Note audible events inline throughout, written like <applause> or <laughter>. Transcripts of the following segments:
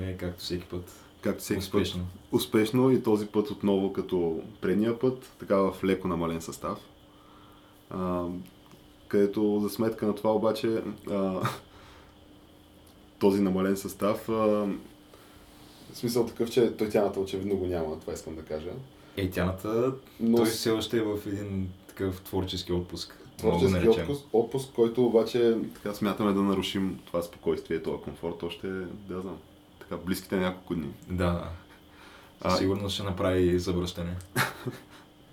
Излетяхме както всеки път. Както всеки Успешно. път. Успешно и този път отново като предния път, така в леко намален състав. А, където за сметка на това обаче а, <laughs> този намален състав а, в смисъл такъв, че той тяната очевидно го няма, това искам да кажа. Е, тяната, Но той все още е в един такъв творчески отпуск. Творчески отпуск, отпуск, който обаче така смятаме да нарушим това спокойствие, този комфорт още, да знам, така близките няколко дни. Да, А- със сигурност ще направи завръщане. <laughs>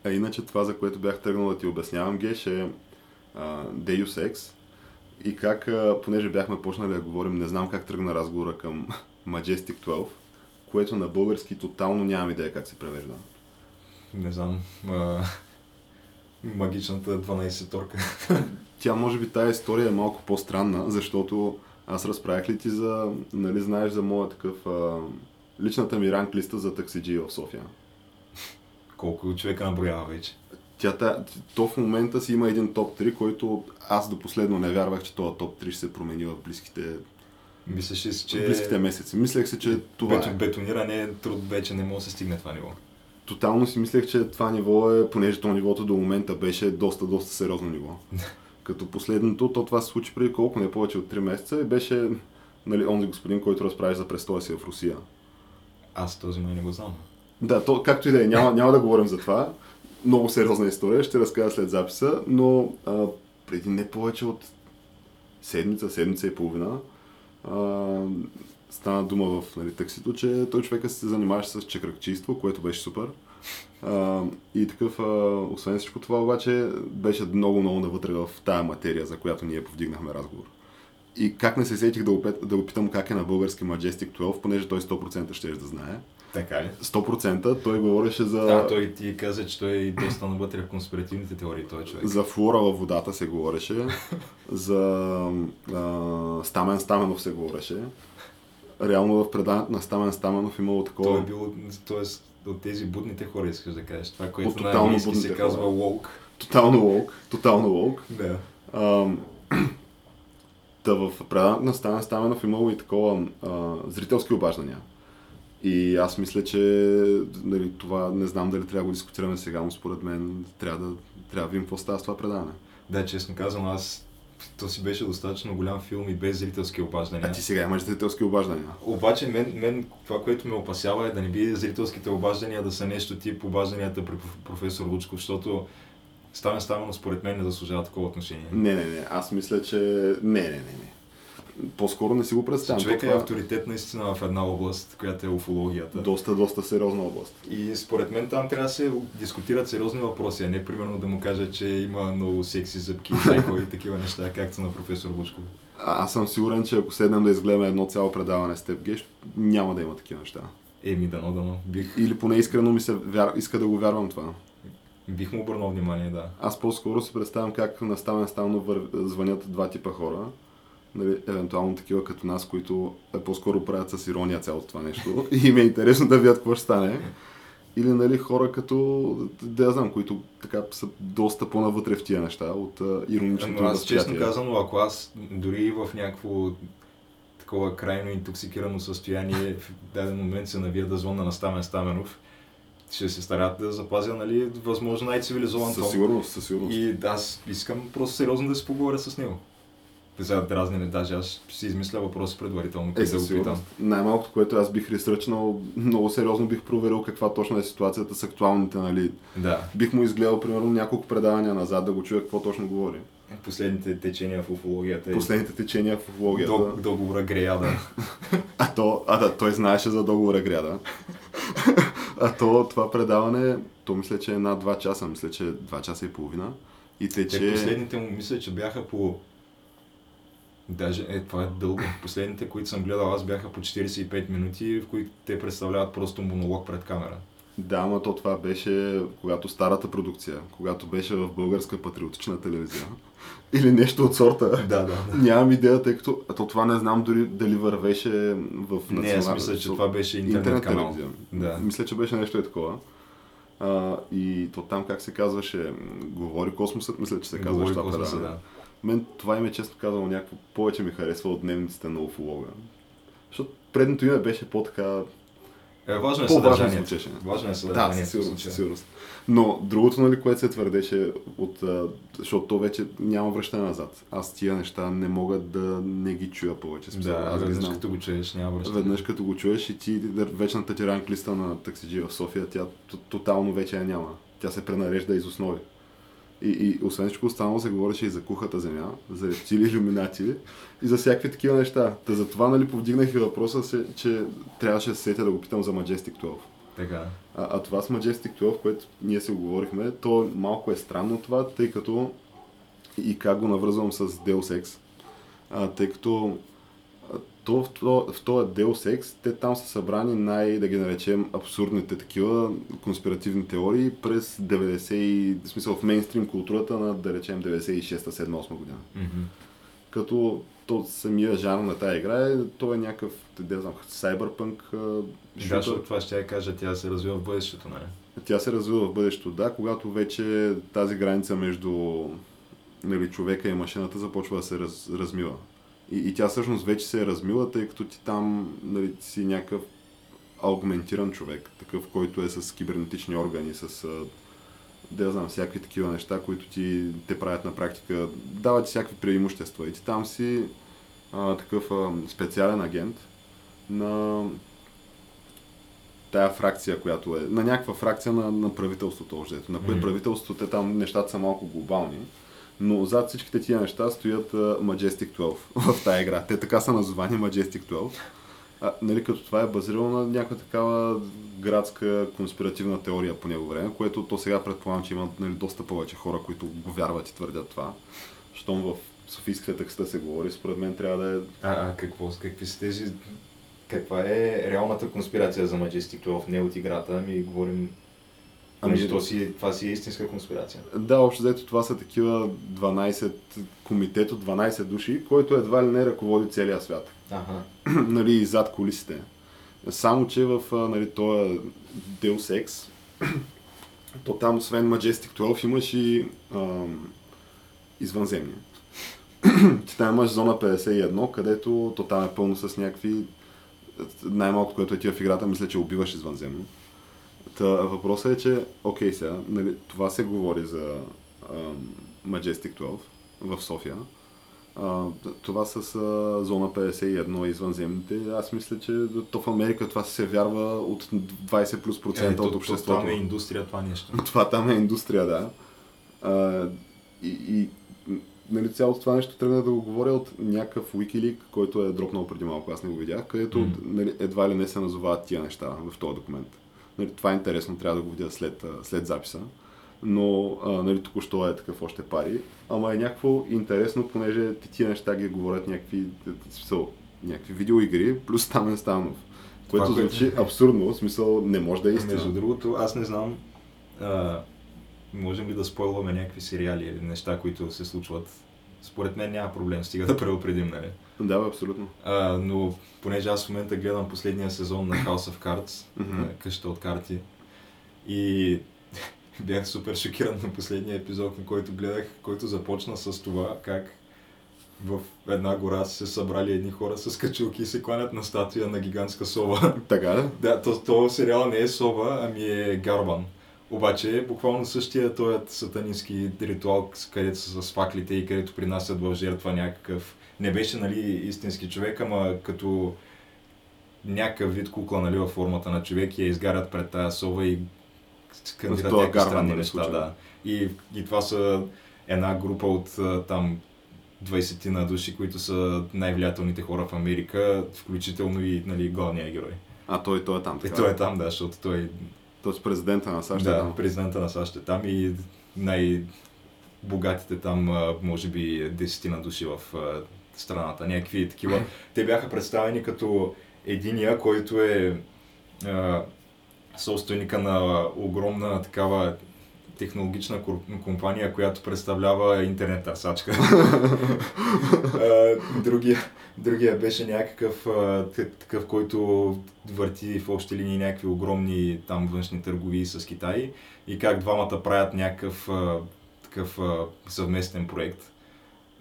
А иначе това, за което бях тръгнал да ти обяснявам, Геш, е а, Deus Ex и как, а, понеже бяхме почнали да говорим, не знам как тръгна разговора към <laughs> Majestic 12, което на български тотално нямам идея как се превежда. Не знам. А... Магичната 12-торка. Тя, може би, тая история е малко по-странна, защото аз разправях ли ти за, нали знаеш за моя такъв, а, личната ми ранг листа за таксиджи в София. Колко човека наброява вече. Тя, та, то в момента си има един топ 3, който аз до последно не вярвах, че този топ 3 ще се промени в близките, в че близките месеци. Мислех се, че това бето, е. бетониране е труд вече не може да се стигне това ниво? Тотално си мислех, че това ниво е, понеже то нивото до момента беше доста, доста сериозно ниво. <laughs> Като последното, то това се случи преди колко, не повече от 3 месеца и беше нали, онзи господин, който разправи за престоя си в Русия. Аз този май не го знам. Да, то, както и да е, няма, няма да говорим за това. Много сериозна история, ще разкажа след записа, но а, преди не повече от седмица, седмица и половина, а, стана дума в нали, таксито, че той човека се занимаваше с чекръкчийство, което беше супер. А, и такъв, а, освен всичко това, обаче беше много, много навътре в тая материя, за която ние повдигнахме разговор. И как не се сетих да, опет, да го питам как е на български Majestic 12, понеже той 100% ще да знае. Така ли? 100% той говореше за, Да, той ти каза, че той е доста навътре в конспиративните теории, този човек. за флора във водата се говореше, за а, Стамен Стаменов се говореше. Реално в предаването на Стамен Стаменов имало такова... Той е бил, т.е. от тези будните хора, искаш да кажеш. Това, което От на английски се казва woke. Тотално лоук, тотално лоук. Да. Ам, <clears throat> Та в предаването на Стамен Стаменов имало и такова а, зрителски обаждания. И аз мисля, че нали, това не знам дали трябва да го дискутираме сега, но според мен трябва да, трябва да видим какво става с това предаване. Да, честно казвам, аз то си беше достатъчно голям филм и без зрителски обаждания. А ти сега имаш зрителски обаждания. Обаче мен, мен това, което ме опасява е да не би зрителските обаждания да са нещо тип обажданията при проф- професор Лучков, защото Стамен Стаменов според мен не заслужава такова отношение. Не, не, не. Аз мисля, че... Не, не, не, не. По-скоро не си го представям. Човек е Това авторитет наистина в една област, която е уфологията. Доста, доста сериозна област. И според мен там трябва да се дискутират сериозни въпроси, а не примерно да му кажа, че има много секси зъбки и такива неща, както на професор Лучков. А, аз съм сигурен, че ако седнем да изгледаме едно цяло предаване с теб, Геш, няма да има такива неща. Еми, дано, дано. Бих, Или поне искрено ми се вяр... иска да го вярвам това. бих му обърнал внимание, да. Аз по-скоро си представям как на Стамен вър... звънят два типа хора. Нали, евентуално такива като нас, които е, по-скоро правят с ирония цялото това нещо. <laughs> И ми е интересно да видят какво ще стане. Или нали, хора като, да я знам, които така са доста по-навътре в тия неща от а, ироничното Но аз честно казано, ако аз дори в някакво такова крайно интоксикирано състояние в даден момент се навия да звънна на Стамен Стаменов, ще се старат да запазя, нали, възможно най-цивилизован Със тон. сигурност, със сигурност. И аз искам просто сериозно да се поговоря с него. Да дразни, даже аз ще си измисля въпрос предварително, Е, да го питам. Най-малкото, което аз бих ресръчнал, много сериозно бих проверил каква точно е ситуацията с актуалните, нали. Да, Бих му изгледал, примерно, няколко предавания назад да го чуя какво точно говори. последните течения в уфологията Последните течения в уфологията. дог- договора Греяда. <laughs> А, то, а да, той знаеше за договора гряда. <laughs> а то, това предаване, то мисля, че е над 2 часа, мисля, че е 2 часа и половина. И Те тече... последните му мисля, че бяха по... Даже, е, това е дълго. Последните, които съм гледал аз, бяха по 45 минути, в които те представляват просто монолог пред камера. Да, ама то това беше когато старата продукция, когато беше в българска патриотична телевизия. <laughs> Или нещо от сорта. Да, да. Нямам идея, тъй като а то това не знам дори дали вървеше в Не, аз мисля, че това беше интернет, интернет канал. телевизия. Да. Мисля, че беше нещо е такова. А, и то там как се казваше, говори космосът, мисля, че се казва Говори космоса, да. Мен това име, честно казано, някакво повече ми харесва от дневниците на уфолога. Защото предното име беше по-така... Е, важно е съдържанието. Важно е Да, съдържанието. със в сигурност, със сигурност. Но другото, нали, което се твърдеше от... Защото то вече няма връщане назад. Аз тия неща не мога да не ги чуя повече. Смисъл, Да, аз веднъж знам. като го чуеш, няма връщане. Веднъж като го чуеш и ти вечната ти ранглиста на таксиджи в София, тя тотално вече я няма. Тя се пренарежда из основи. И, и освен всичко останало се говореше и за кухата земя, за рептили, иллюминати и за всякакви такива неща. Та затова нали, повдигнах и въпроса, че трябваше да се сетя да го питам за Majestic 12. Така. А, а това с Majestic 12, което ние си оговорихме, то малко е странно това, тъй като и как го навързвам с Deus Ex, а, тъй като то, в, то, в този Deus Ex, те там са събрани най, да ги наречем, абсурдните такива конспиративни теории през 90, и- в смисъл в мейнстрим културата на, да речем, 96-7-8 година. Мгм. Като то самия жанр на тази игра е, то е някакъв, не знам, сайбърпънк Да, защото това ще я кажа, тя се развива в бъдещето, нали? Тя се развива в бъдещето, да, когато вече тази граница между нали, човека и машината започва да се раз, размива. И, и тя всъщност вече се е размила, тъй като ти там нали, си някакъв аугментиран човек, такъв, който е с кибернетични органи, с да я знам, всякакви такива неща, които ти те правят на практика, дават ти всякакви преимущества. И ти там си а, такъв а, специален агент на тая фракция, която е, на някаква фракция на, на правителството, на кое Мгм. правителство, те там нещата са малко глобални, но зад всичките тия неща стоят Majestic 12 <laughs> в тази игра. Те така са названи Majestic 12. А, нали, като това е базирано на някаква такава градска конспиративна теория по него време, което то сега предполагам, че има нали, доста повече хора, които го вярват и твърдят това. Щом в Софийската текста се говори, според мен трябва да е а какво, какви са тези... Каква е реалната конспирация за Majestic 12? Не от играта, ами говорим... Ами, то си, това си е истинска конспирация. Да, общо взето това са такива 12 комитето, 12 души, който едва ли не ръководи целия свят. Ага. <clears throat> нали, и зад колисите. Само, че в нали, този Deus Ex, <clears throat> то там освен Majestic 12 имаш и ам, извънземни. <clears throat> Ти там имаш зона 51, където то там е пълно с някакви най-малкото, което е ти в играта, мисля, че убиваш извънземно. Та, въпросът е, че, окей сега, нали, това се говори за ам, Majestic 12 в София. А, това с а, зона 51 и извънземните, аз мисля, че то в Америка това се вярва от 20 плюс процента Е, от то обществото. Там е индустрия, това нещо. <laughs> Това там е индустрия, да. А, и, и нали, цялото това нещо тръгна да го говоря от някакъв Wikileak, който е дропнал преди малко, аз не го видях, където М. нали, едва ли не се назовават тия неща в този документ. Нали, това е интересно, трябва да го видя след, след записа. Но а, нали, току-що е такъв още пари. Ама е някакво интересно, понеже ти тия неща ги говорят някакви, в смисъл, някакви видеоигри, плюс Стамен Станов. Което Това, което- звучи абсурдно, в смисъл не може да е истина. Между другото, аз не знам, а, можем ли да спойлваме някакви сериали или неща, които се случват. Според мен няма проблем, стига да предупредим, нали? Да, абсолютно. А, но понеже аз в момента гледам последния сезон на House of Cards, къща от карти, и <laughs> бях супер шокиран на последния епизод, на който гледах, който започна с това как в една гора са се събрали едни хора с качулки и се кланят на статуя на гигантска сова. <laughs> Така да? Да, то, то сериал не е сова, ами е гарбан. Обаче, буквално същия този сатанински ритуал, където са с факлите и където принасят в жертва някакъв... Не беше, нали, истински човек, ама като някакъв вид кукла, нали, във формата на човек и я изгарят пред тази сова и скандират някакви странни нали, неща, да. И, и това са една група от там 20 на души, които са най-влиятелните хора в Америка, включително и нали, главния герой. А той, той е там. И Така. той е там, да, защото той Тоест президента на САЩ е да, там. президента на САЩ е там и най... богатите там, може би, десетина души в страната. Някакви такива. Те бяха представени като единия, който е а, собственика на огромна такава технологична компания, която представлява интернет търсачка. <laughs> другия, другия беше някакъв такъв, който върти в общи линии някакви огромни там външни търговии с Китай и как двамата правят някакъв такъв съвместен проект.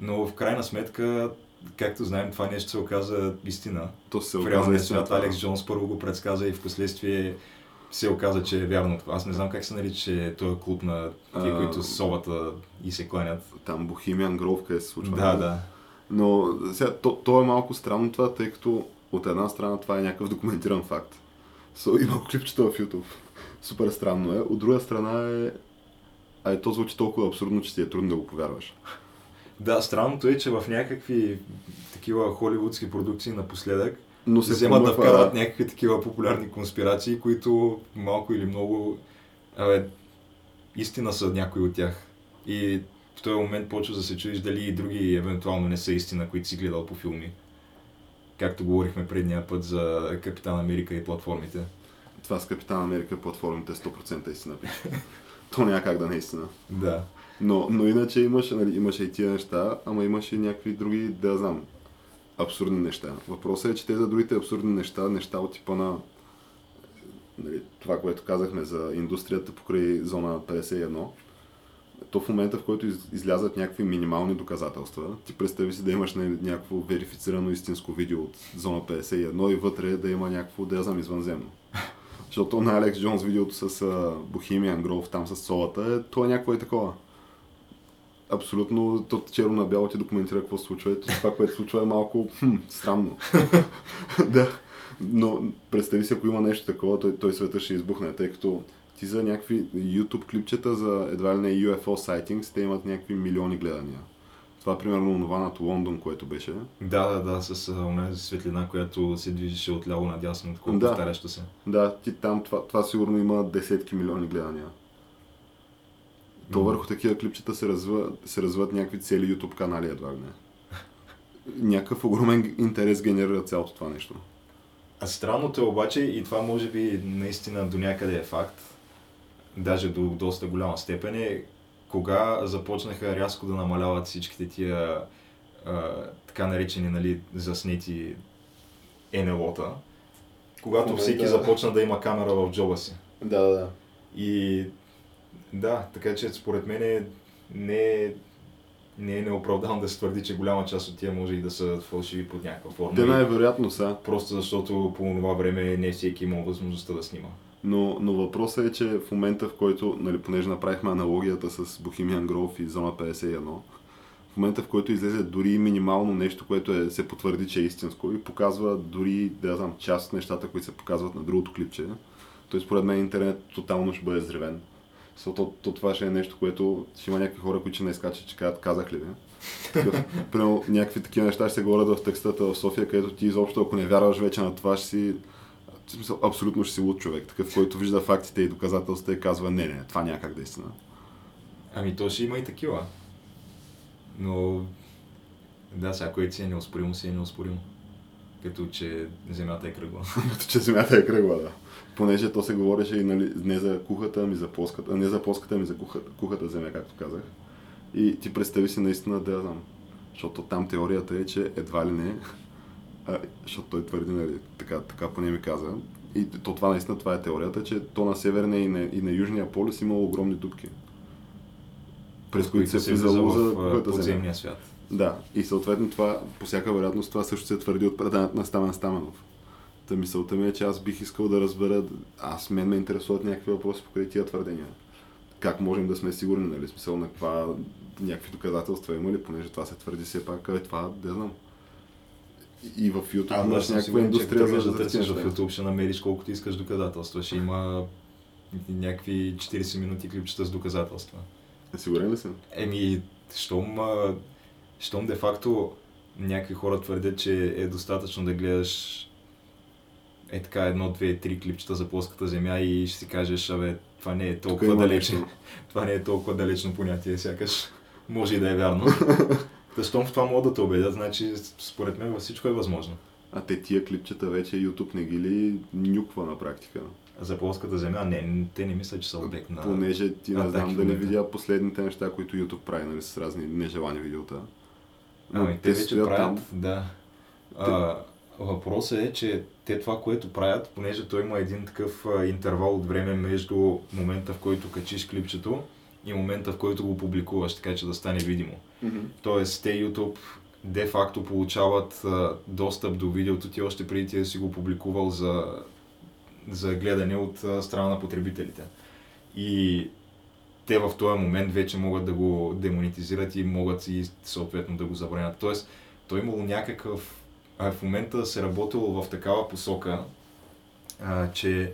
Но в крайна сметка както знаем, това нещо се оказа истина. То се оказа в реалния свят Алекс Джонс първо го предсказа и в последствие се оказа, че е вярно. Аз не знам как се нарича този клуб на тези, които совата и се кланят. Там Бохимиан Гров, къде се случва. Да, да. Но сега, то, то, е малко странно това, тъй като от една страна това е някакъв документиран факт. So, има клипчета в YouTube. Супер странно е. От друга страна е... А е, то звучи толкова абсурдно, че ти е трудно да го повярваш. Да, странното е, че в някакви такива холивудски продукции напоследък но се вземат да вкарват някакви такива популярни конспирации, които малко или много абе, истина са някои от тях. И в този момент почва да се чудиш дали и други евентуално не са истина, които си гледал по филми. Както говорихме предния път за Капитан Америка и платформите. Това с Капитан Америка и платформите 100% истина. <laughs> То няма как да не е истина. Да. Но, но иначе имаше, нали, имаше и тия неща, ама имаше и някакви други, да знам, абсурдни неща. Въпросът е, че те за другите абсурдни неща, неща от типа на нали, това, което казахме за индустрията покрай зона 51, то в момента, в който излязат някакви минимални доказателства, ти представи си да имаш нали, някакво верифицирано истинско видео от зона 51 и вътре да има някакво, да я знам, извънземно. Защото на Алекс Джонс видеото с Bohemian Grove, там с солата, е, то е някакво и такова абсолютно то черно на бяло ти документира какво се случва. Ето това, което се случва е малко хм, странно. <laughs> да. Но представи си, ако има нещо такова, той, той света ще избухне, тъй като ти за някакви YouTube клипчета за едва ли не UFO sightings, те имат някакви милиони гледания. Това е примерно това над Лондон, което беше. Да, да, да, с онази светлина, която се движеше от ляво надясно, такова да. повтарящо се. Да, ти там това, това сигурно има десетки милиони гледания. То върху такива клипчета се, развиват, се развиват някакви цели YouTube канали едва ли не. <laughs> Някакъв огромен интерес генерира цялото това нещо. А странното е обаче, и това може би наистина до някъде е факт, даже до доста голяма степен е, кога започнаха рязко да намаляват всичките тия а, така наречени нали, заснети НЛО-та, когато всеки да. започна да има камера в джоба си. Да, да, да. И да, така че според мен не е не е неоправдано да се твърди, че голяма част от тия може и да са фалшиви под някаква форма. Те най-вероятно са. Просто защото по това време не всеки има възможността да снима. Но, но въпросът е, че в момента, в който, нали, понеже направихме аналогията с Bohemian Grove и Зона 51, в момента, в който излезе дори минимално нещо, което е, се потвърди, че е истинско и показва дори, да знам, част от нещата, които се показват на другото клипче, то според мен интернет тотално ще бъде зревен. Защото то, това ще е нещо, което ще има някакви хора, които ще не изкачат, че казват, казах ли ви? <laughs> Примерно някакви такива неща ще се говорят в текстата в София, където ти изобщо, ако не вярваш вече на това, ще си смисъл, абсолютно ще си луд човек, такъв, който вижда фактите и доказателствата и казва, не, не, това някак да е истина. Ами то ще има и такива. Но да, което си е неоспоримо, си е неоспоримо. Като че Земята е кръгла. <laughs> Като че Земята е кръгла, да понеже то се говореше и нали, не за кухата, ами за плоската, не за плоската, ами за кухата, кухата земя, както казах. И ти представи си наистина да я знам. Защото там теорията е, че едва ли не, а, защото той твърди, нали, така, така поне ми каза, и то това наистина това е теорията, че то на северния и на, и на южния полюс има огромни дупки. През които се влизало за кухата земя. свят. Да, и съответно това, по всяка вероятност, това също се твърди от преданието на Стамен Стаменов. Та мисълта ми е, че аз бих искал да разбера, аз мен ме интересуват някакви въпроси по тия твърдения. Как можем да сме сигурни, нали, смисъл на това, някакви доказателства има ли, понеже това се твърди все пак, е това, не знам. И в YouTube а, имаш някаква индустрия за да търсиш в YouTube, ще намериш колкото искаш доказателства. Ще има някакви 40 минути клипчета с доказателства. Е, сигурен ли си? Еми, щом, щом де факто някакви хора твърдят, че е достатъчно да гледаш е така едно, две, три клипчета за плоската земя и ще си кажеш, абе, това не е толкова далечно. <laughs> това не е толкова далечно понятие, сякаш. може и да е вярно. <laughs> Та щом в това могат да те убедят, значи според мен във всичко е възможно. А те тия клипчета вече YouTube не ги ли нюква на практика? За плоската земя, не, те не мислят, че са обект на... Понеже ти не знам дали момента. видя последните неща, които YouTube прави, нали, с разни нежелани видеота. Но Ами, те вече стоят правят, там. да. А, въпросът е, че те това, което правят, понеже той има един такъв интервал от време между момента, в който качиш клипчето и момента, в който го публикуваш, така че да стане видимо. Мгм. Тоест, те YouTube де-факто получават достъп до видеото ти още преди ти да си го публикувал за, за гледане от страна на потребителите. И те в този момент вече могат да го демонетизират и могат и съответно да го забранят. Тоест, той имало някакъв... А в момента се работило в такава посока, а, че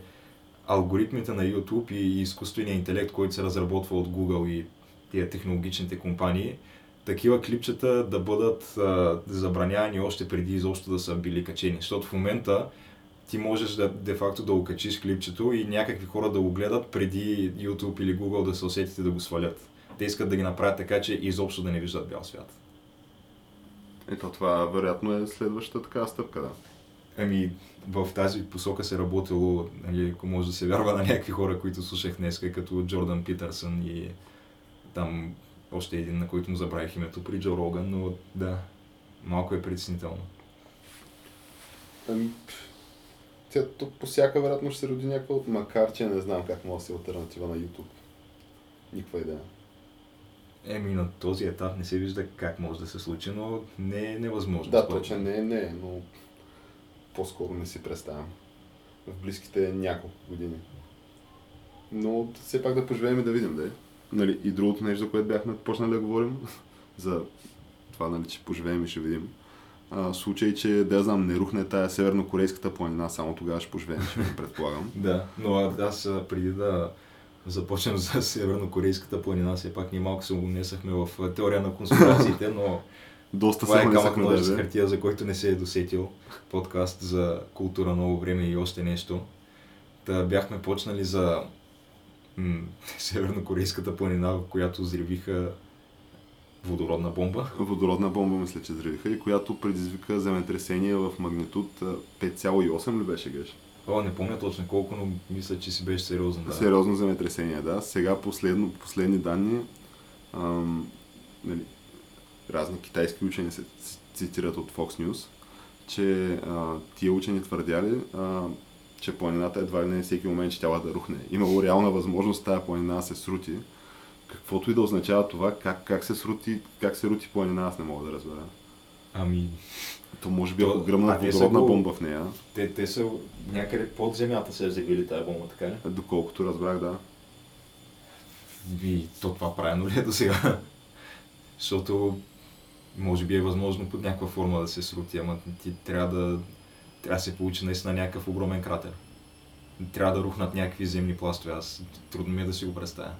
алгоритмите на YouTube и изкуственият интелект, който се разработва от Google и тия технологичните компании, такива клипчета да бъдат а, забранявани още преди изобщо да са били качени. Защото в момента ти можеш да, де-факто да го качиш клипчето и някакви хора да го гледат преди YouTube или Google да се усетите да го свалят. Те искат да ги направят така, че изобщо да не виждат бял свят. Ето това вероятно е следващата така стъпка, да. Ами, в тази посока се работило, нали, ако може да се вярва на някакви хора, които слушах днес, като Джордан Питърсън и там още един, на който му забравих името при Джо Роган, но да, малко е притеснително. Ами, тя, то по всяка вероятност ще се роди някаква, от- макар че не знам как може да се альтернатива на YouTube. Никаква идея. Еми, на този етап не се вижда как може да се случи, но не е невъзможно. Да, точно не е, не е, но по-скоро не си представям. В близките няколко години. Но все пак да поживеем и да видим, да е. Нали, и другото нещо, за което бяхме почнали да говорим, <laughs> за това, нали, че поживеем и ще видим. А, случай, че, да я знам, не рухне тая севернокорейската планина, само тогава ще поживеем, ще <laughs> предполагам. Да, но аз преди да започнем за Севернокорейската планина, все пак ние малко се унесахме в теория на конспирациите, но <laughs> Доста това е камък ножица даже. хартия, за който не се е досетил. Подкаст за култура, ново време и още нещо. Та бяхме почнали за м- <laughs> Севернокорейската планина, в която взривиха водородна бомба. Водородна бомба, мисля, че взривиха и която предизвика земетресение в магнитуд а, 5,8 ли беше геш? О, не помня точно колко, но мисля, че си беше сериозно. Да. Сериозно земетресение, да. Сега последно, последни данни, ам, нали, разни китайски учени се цитират от Fox News, че а, тия учени твърдяли, а, че планината едва ли не всеки момент ще да рухне. Имало реална възможност тази планина да се срути. Каквото и да означава това, как, как, се, срути, как се рути планина, аз не мога да разбера. Ами, То може би То- ако гръмна а те са водородна го- бомба в нея, те, те са някъде под земята се е взривили тази бомба, така ли? доколкото разбрах, да. И то това правилно ли е до сега? Защото може би е възможно под някаква форма да се срути, ама ти трябва да, трябва да се получи наистина някакъв огромен кратер. Трябва да рухнат някакви земни пластове. Аз трудно ми е да си го представя.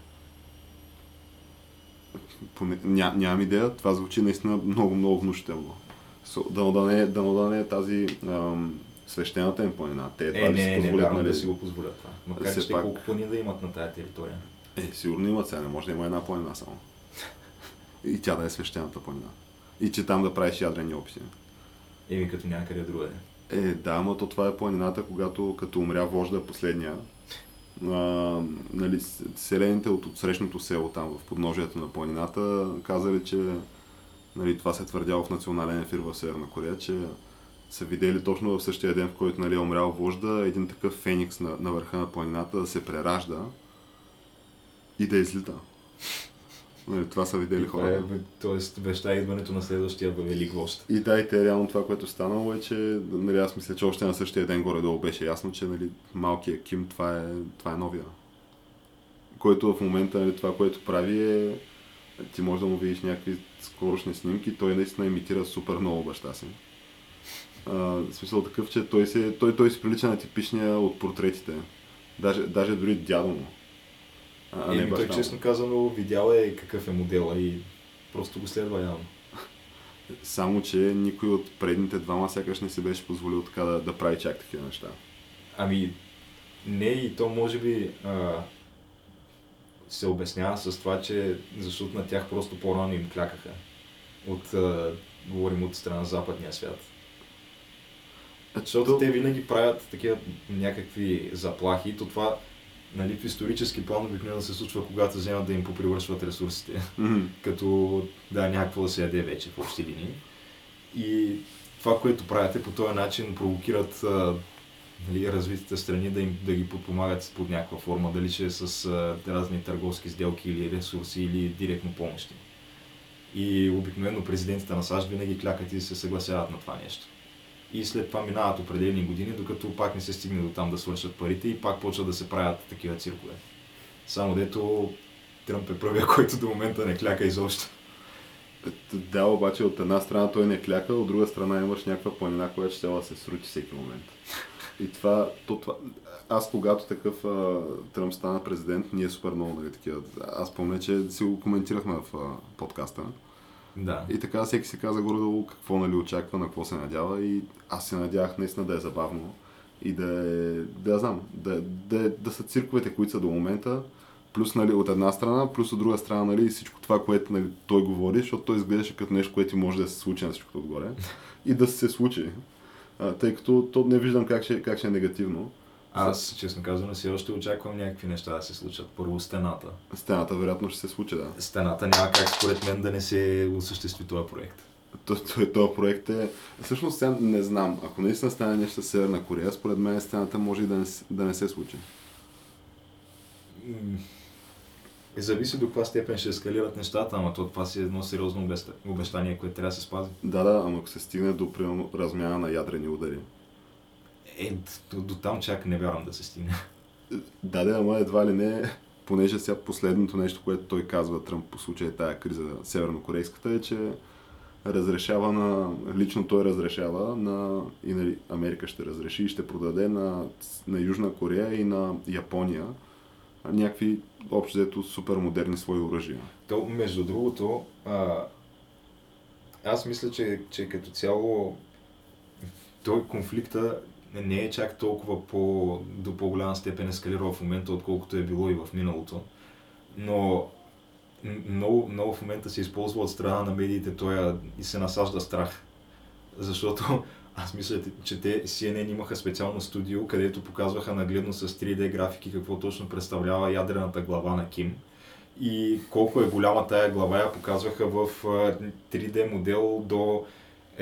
Поне, ня, нямам идея, това звучи наистина много, много внушително. Дано да не, е- дано да не е тази ам, свещената им планина. Те едва Е, ли си позволят, нали? да си го позволят това. Макар че пак- колко плани да имат на тая територия. Е, сигурно имат сега, не може да има една планина само. И тя да е свещената планина. И че там да правиш ядрени опити. Еми като някъде другаде. Е, да, но то това е планината, когато като умря вожда последния, а, нали, селените от отсрещното село там в подножието на планината казали, че нали, това се твърдяло в национален ефир в Северна Корея, че са видели точно в същия ден, в който нали, е умрял вожда, един такъв феникс на, на върха на планината да се преражда и да излита. Нали, това са видели Това е, тоест, веща идването на следващия велик вожд. И да, и те реално това, което е станало е, че нали, аз мисля, че още на същия ден горе-долу беше ясно, че нали, малкият Ким, това е, това е новия. Който в момента нали, това, което прави е, ти можеш да му видиш някакви скорошни снимки, той наистина имитира супер много баща си. А, в смисъл такъв, че той, се, той, той се прилича на типичния от портретите. Даже, даже дори дядо му. А, не Еми, той честно казано видял е какъв е модела и просто го следва явно. Само, че никой от предните двама сякаш не се беше позволил така да, да прави чак такива неща. Ами, не и то може би а, се обяснява с това, че защото на тях просто по-рано им клякаха. От, а, говорим от страна на западния свят. Защото те винаги правят такива някакви заплахи и то това нали, в исторически план обикновено се случва, когато вземат да им попривършват ресурсите. Мгм. <laughs> Като да, някакво да се яде вече в общи линии. И това, което правите по този начин провокират а, нали, развитите страни да, им, да ги подпомагат под някаква форма, дали ще е с а, разни търговски сделки или ресурси или директно помощи. И обикновено президентите на САЩ винаги клякат и се съгласяват на това нещо. И след това минават определени години, докато пак не се стигне до там да свършат парите и пак почват да се правят такива циркове. Само дето Тръмп е първия, <laughs> който до момента не кляка изобщо. Да, обаче от една страна той не кляка, от друга страна имаш някаква планина, която ще да се срути всеки момент. И това, то, това аз когато такъв а, Тръмп стана президент, ние супер много нали, такива. Аз помня, че си го коментирахме в а, подкаста. Да. И така всеки си каза горе-долу какво нали, очаква, на какво се надява и аз се надявах наистина да е забавно и да е, да знам, да, да, да са цирковете, които са до момента, плюс нали, от една страна, плюс от друга страна нали, всичко това, което нали, той говори, защото той изглеждаше като нещо, което може да се случи на всичкото отгоре и да се случи. А, тъй като то не виждам как ще, как ще е негативно. Аз, честно казано, все още очаквам някакви неща да се случат. Първо стената. Стената вероятно ще се случи, да. Стената няма как според мен да не се осъществи този проект. То- Този проект е... Всъщност сега не знам. Ако наистина стане нещо с Северна Корея, според мен стената може и да не, да не се случи. И зависи до каква степен ще ескалират нещата, ама то това си е едно сериозно обеща- обещание, което трябва да се спази. Да, да, ама ако се стигне до примерно размяна на ядрени удари. Е, до, до там чак не вярвам да се стигне. Да, да, ама едва ли не, понеже сега последното нещо, което той казва Тръмп по случая тая криза севернокорейската е, че разрешава на, лично той разрешава на, и нали, Америка ще разреши и ще продаде на, на Южна Корея и на Япония някакви общо взето супер модерни свои оръжия. То, между другото, а, аз мисля, че, че като цяло той конфликта не е чак толкова по, до по-голяма степен ескалирал в момента, отколкото е било и в миналото. Но много, много в момента се използва от страна на медиите той и се насажда страх. Защото <laughs> аз мисля, че те CNN имаха специално студио, където показваха нагледно с 3D графики какво точно представлява ядрената глава на Ким и колко е голяма тая глава я показваха в а, 3D модел до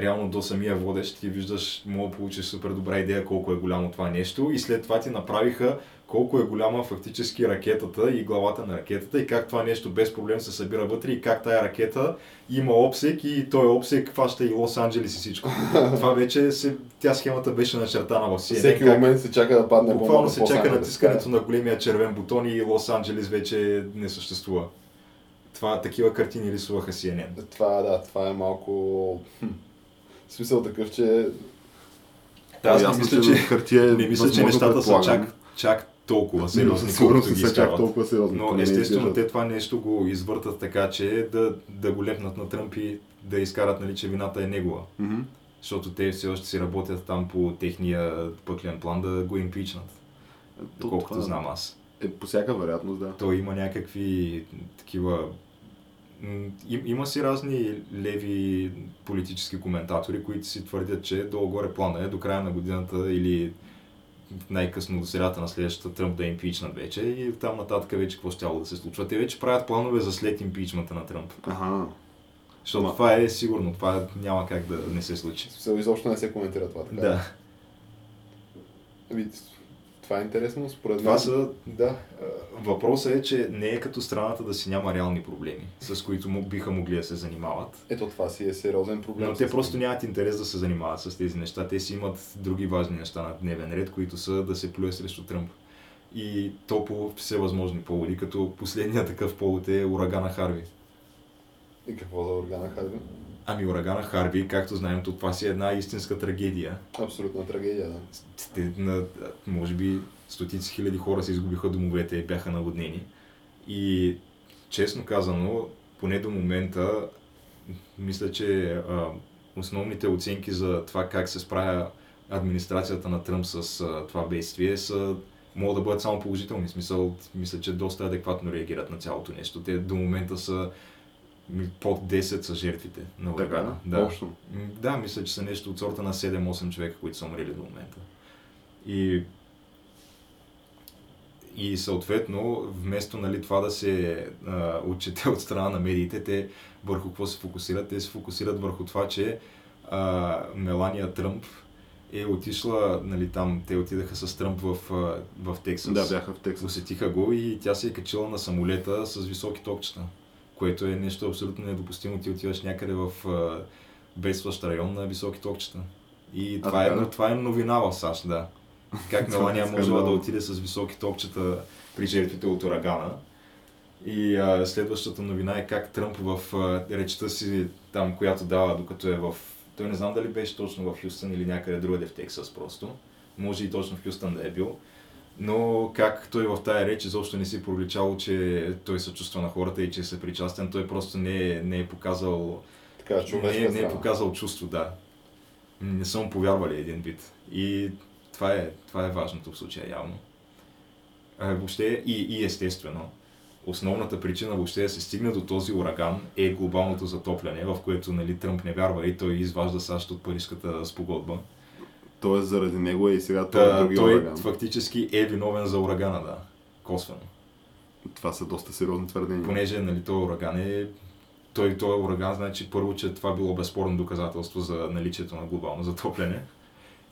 реално до самия водещ и виждаш, мога да получиш супер добра идея колко е голямо това нещо и след това ти направиха колко е голяма фактически ракетата и главата на ракетата и как това нещо без проблем се събира вътре и как тая ракета има обсек и той обсек хваща и Лос-Анджелес и всичко. <laughs> това вече се, тя схемата беше начертана в CNN. Всеки как- момент се чака да падне Буквално се чака натискането на големия червен бутон и Лос-Анджелес вече не съществува. Това, такива картини рисуваха CNN. Това, да, това е малко... В смисъл такъв, че... Да, аз мисля, че хартия е не мисля, че нещата са чак, чак толкова сериозни, Сигурно колкото не ги са чак толкова сериозни. Но естествено те това нещо го извъртат така, че да, да го лепнат на Тръмп и да изкарат, нали, че вината е негова. Мгм. Защото те все още си работят там по техния пъклен план да го импичнат. То Доколкото това знам аз. Е, по всяка вероятност, да. Той има някакви такива... Има си разни леви политически коментатори, които си твърдят, че долу-горе плана е до края на годината или най-късно до средата на следващата Тръмп да е импичнат вече и там нататък вече какво ще да се случва. Те вече правят планове за след импичмента на Тръмп. Аха. Защото Ма- това е сигурно, това няма как да не се случи. Смисъл, изобщо не се коментира това така. Да. Ами, това е интересно, според мен. Това са... Да. Въпросът е, че не е като страната да си няма реални проблеми, с които му биха могли да се занимават. Ето това си е сериозен проблем. Но те просто нямат интерес да се занимават с тези неща. Те си имат други важни неща на дневен ред, които са да се плюе срещу Тръмп. И то по всевъзможни поводи, като последният такъв повод е урагана Харви. И какво за органа Харви? Ами урагана Харви, както знаем, то това си е една истинска трагедия. Абсолютна трагедия, да. Те, на, може би стотици хиляди хора се изгубиха домовете и бяха наводнени. И честно казано, поне до момента, мисля, че а, основните оценки за това как се справя администрацията на Тръмп с а, това бедствие са могат да бъдат само положителни. Смисъл, мисля, че доста адекватно реагират на цялото нещо. Те до момента са под 10 са жертвите на Така, урагана. да? Общо. Да, мисля, че са нещо от сорта на 7-8 човека, които са умрели до момента. И, и съответно, вместо нали, това да се а, отчете от страна на медиите, те върху какво се фокусират? Те се фокусират върху това, че а, Мелания Тръмп е отишла, нали, там, те отидаха с Тръмп в, в Тексас. Да, бяха в Тексас. Усетиха го и тя се е качила на самолета с високи токчета, което е нещо абсолютно недопустимо. Ти отиваш някъде в а, бедстващ район на високи токчета. И А, това, е, така ли? това е новина в САЩ, да. Как е <laughs> Мелания можела да отиде с високи токчета при жертвите от урагана. И а, следващата новина е как Тръмп в а, речта си, там, която дава, докато е в... Той не знам дали беше точно в Хюстън или някъде другаде в Тексас просто. Може и точно в Хюстън да е бил. Но как той в тая реч изобщо не си проличало, че той съчувства на хората и че е съпричастен, той просто не е, не е показал Така, не, е- не е показал чувство, да. Не са му повярвали един вид. И това е, това е важното в случая явно. А, въобще и, и естествено, основната причина въобще да се стигне до този ураган е глобалното затопляне, в което нали, Тръмп не вярва и той изважда САЩ от Парижската спогодба. Тоест заради него е и сега той е Та, други той ураган. фактически е виновен за урагана, да. Косвено. Това са доста сериозни твърдения. Понеже нали, този ураган е той, той ураган, значи първо, че това било безспорно доказателство за наличието на глобално затопляне.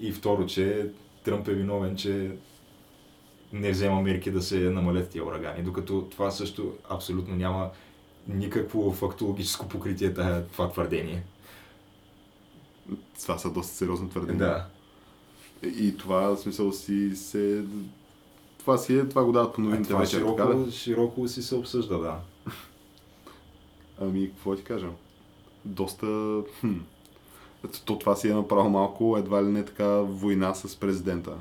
И второ, че Тръмп е виновен, че не взема мерки да се намалят тия урагани, докато това също абсолютно няма никакво фактологическо покритие това твърдение. Това са доста сериозни твърдения. Да. И това, в смисъл си се... Това си е, това го дават по новините това вече, така широко, да? широко си се обсъжда, да. <laughs> Ами, какво ти кажа? Доста... Хм. То това си е направо малко, едва ли не така война с президента.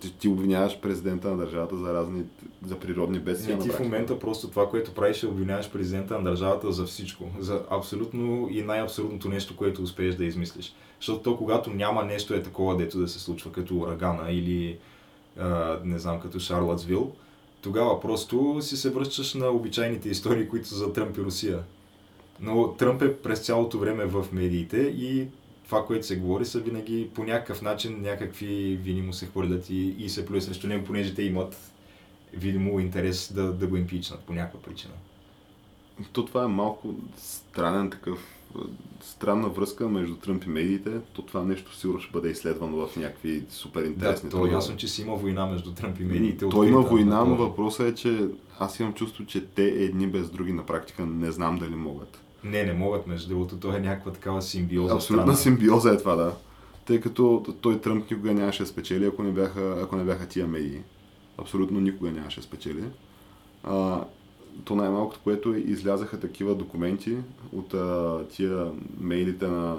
Ти, ти обвиняваш президента на държавата за разни, за природни бедствия. Не, ти в момента просто това, което правиш, е обвиняваш президента на държавата за всичко. За абсолютно и най-абсурдното нещо, което успееш да измислиш. Защото то, когато няма нещо е такова, дето да се случва, като урагана или а, не знам, като Шарлотсвил, тогава просто си се връщаш на обичайните истории, които са за Тръмп и Русия. Но Тръмп е през цялото време в медиите и това, което се говори, са винаги по някакъв начин някакви вини му се хвърлят и, и се плюе срещу него, понеже те имат видимо интерес да, да го импичнат по някаква причина. То това е малко странен такъв, странна връзка между Тръмп и медиите. То това нещо сигурно ще бъде изследвано в някакви супер Да, интересни то е ясно, че си има война между Тръмп и медиите. Той има война, но въпросът е, че аз имам чувство, че те едни без други на практика не знам дали могат. Не, не могат, между другото, то е някаква такава симбиоза. Абсолютна симбиоза е това, да. Тъй като той Тръмп никога нямаше да спечели, ако не бяха, ако не бяха тия медии. Абсолютно никога нямаше да спечели. А, то най-малкото, което е, излязаха такива документи от а, тия мейлите на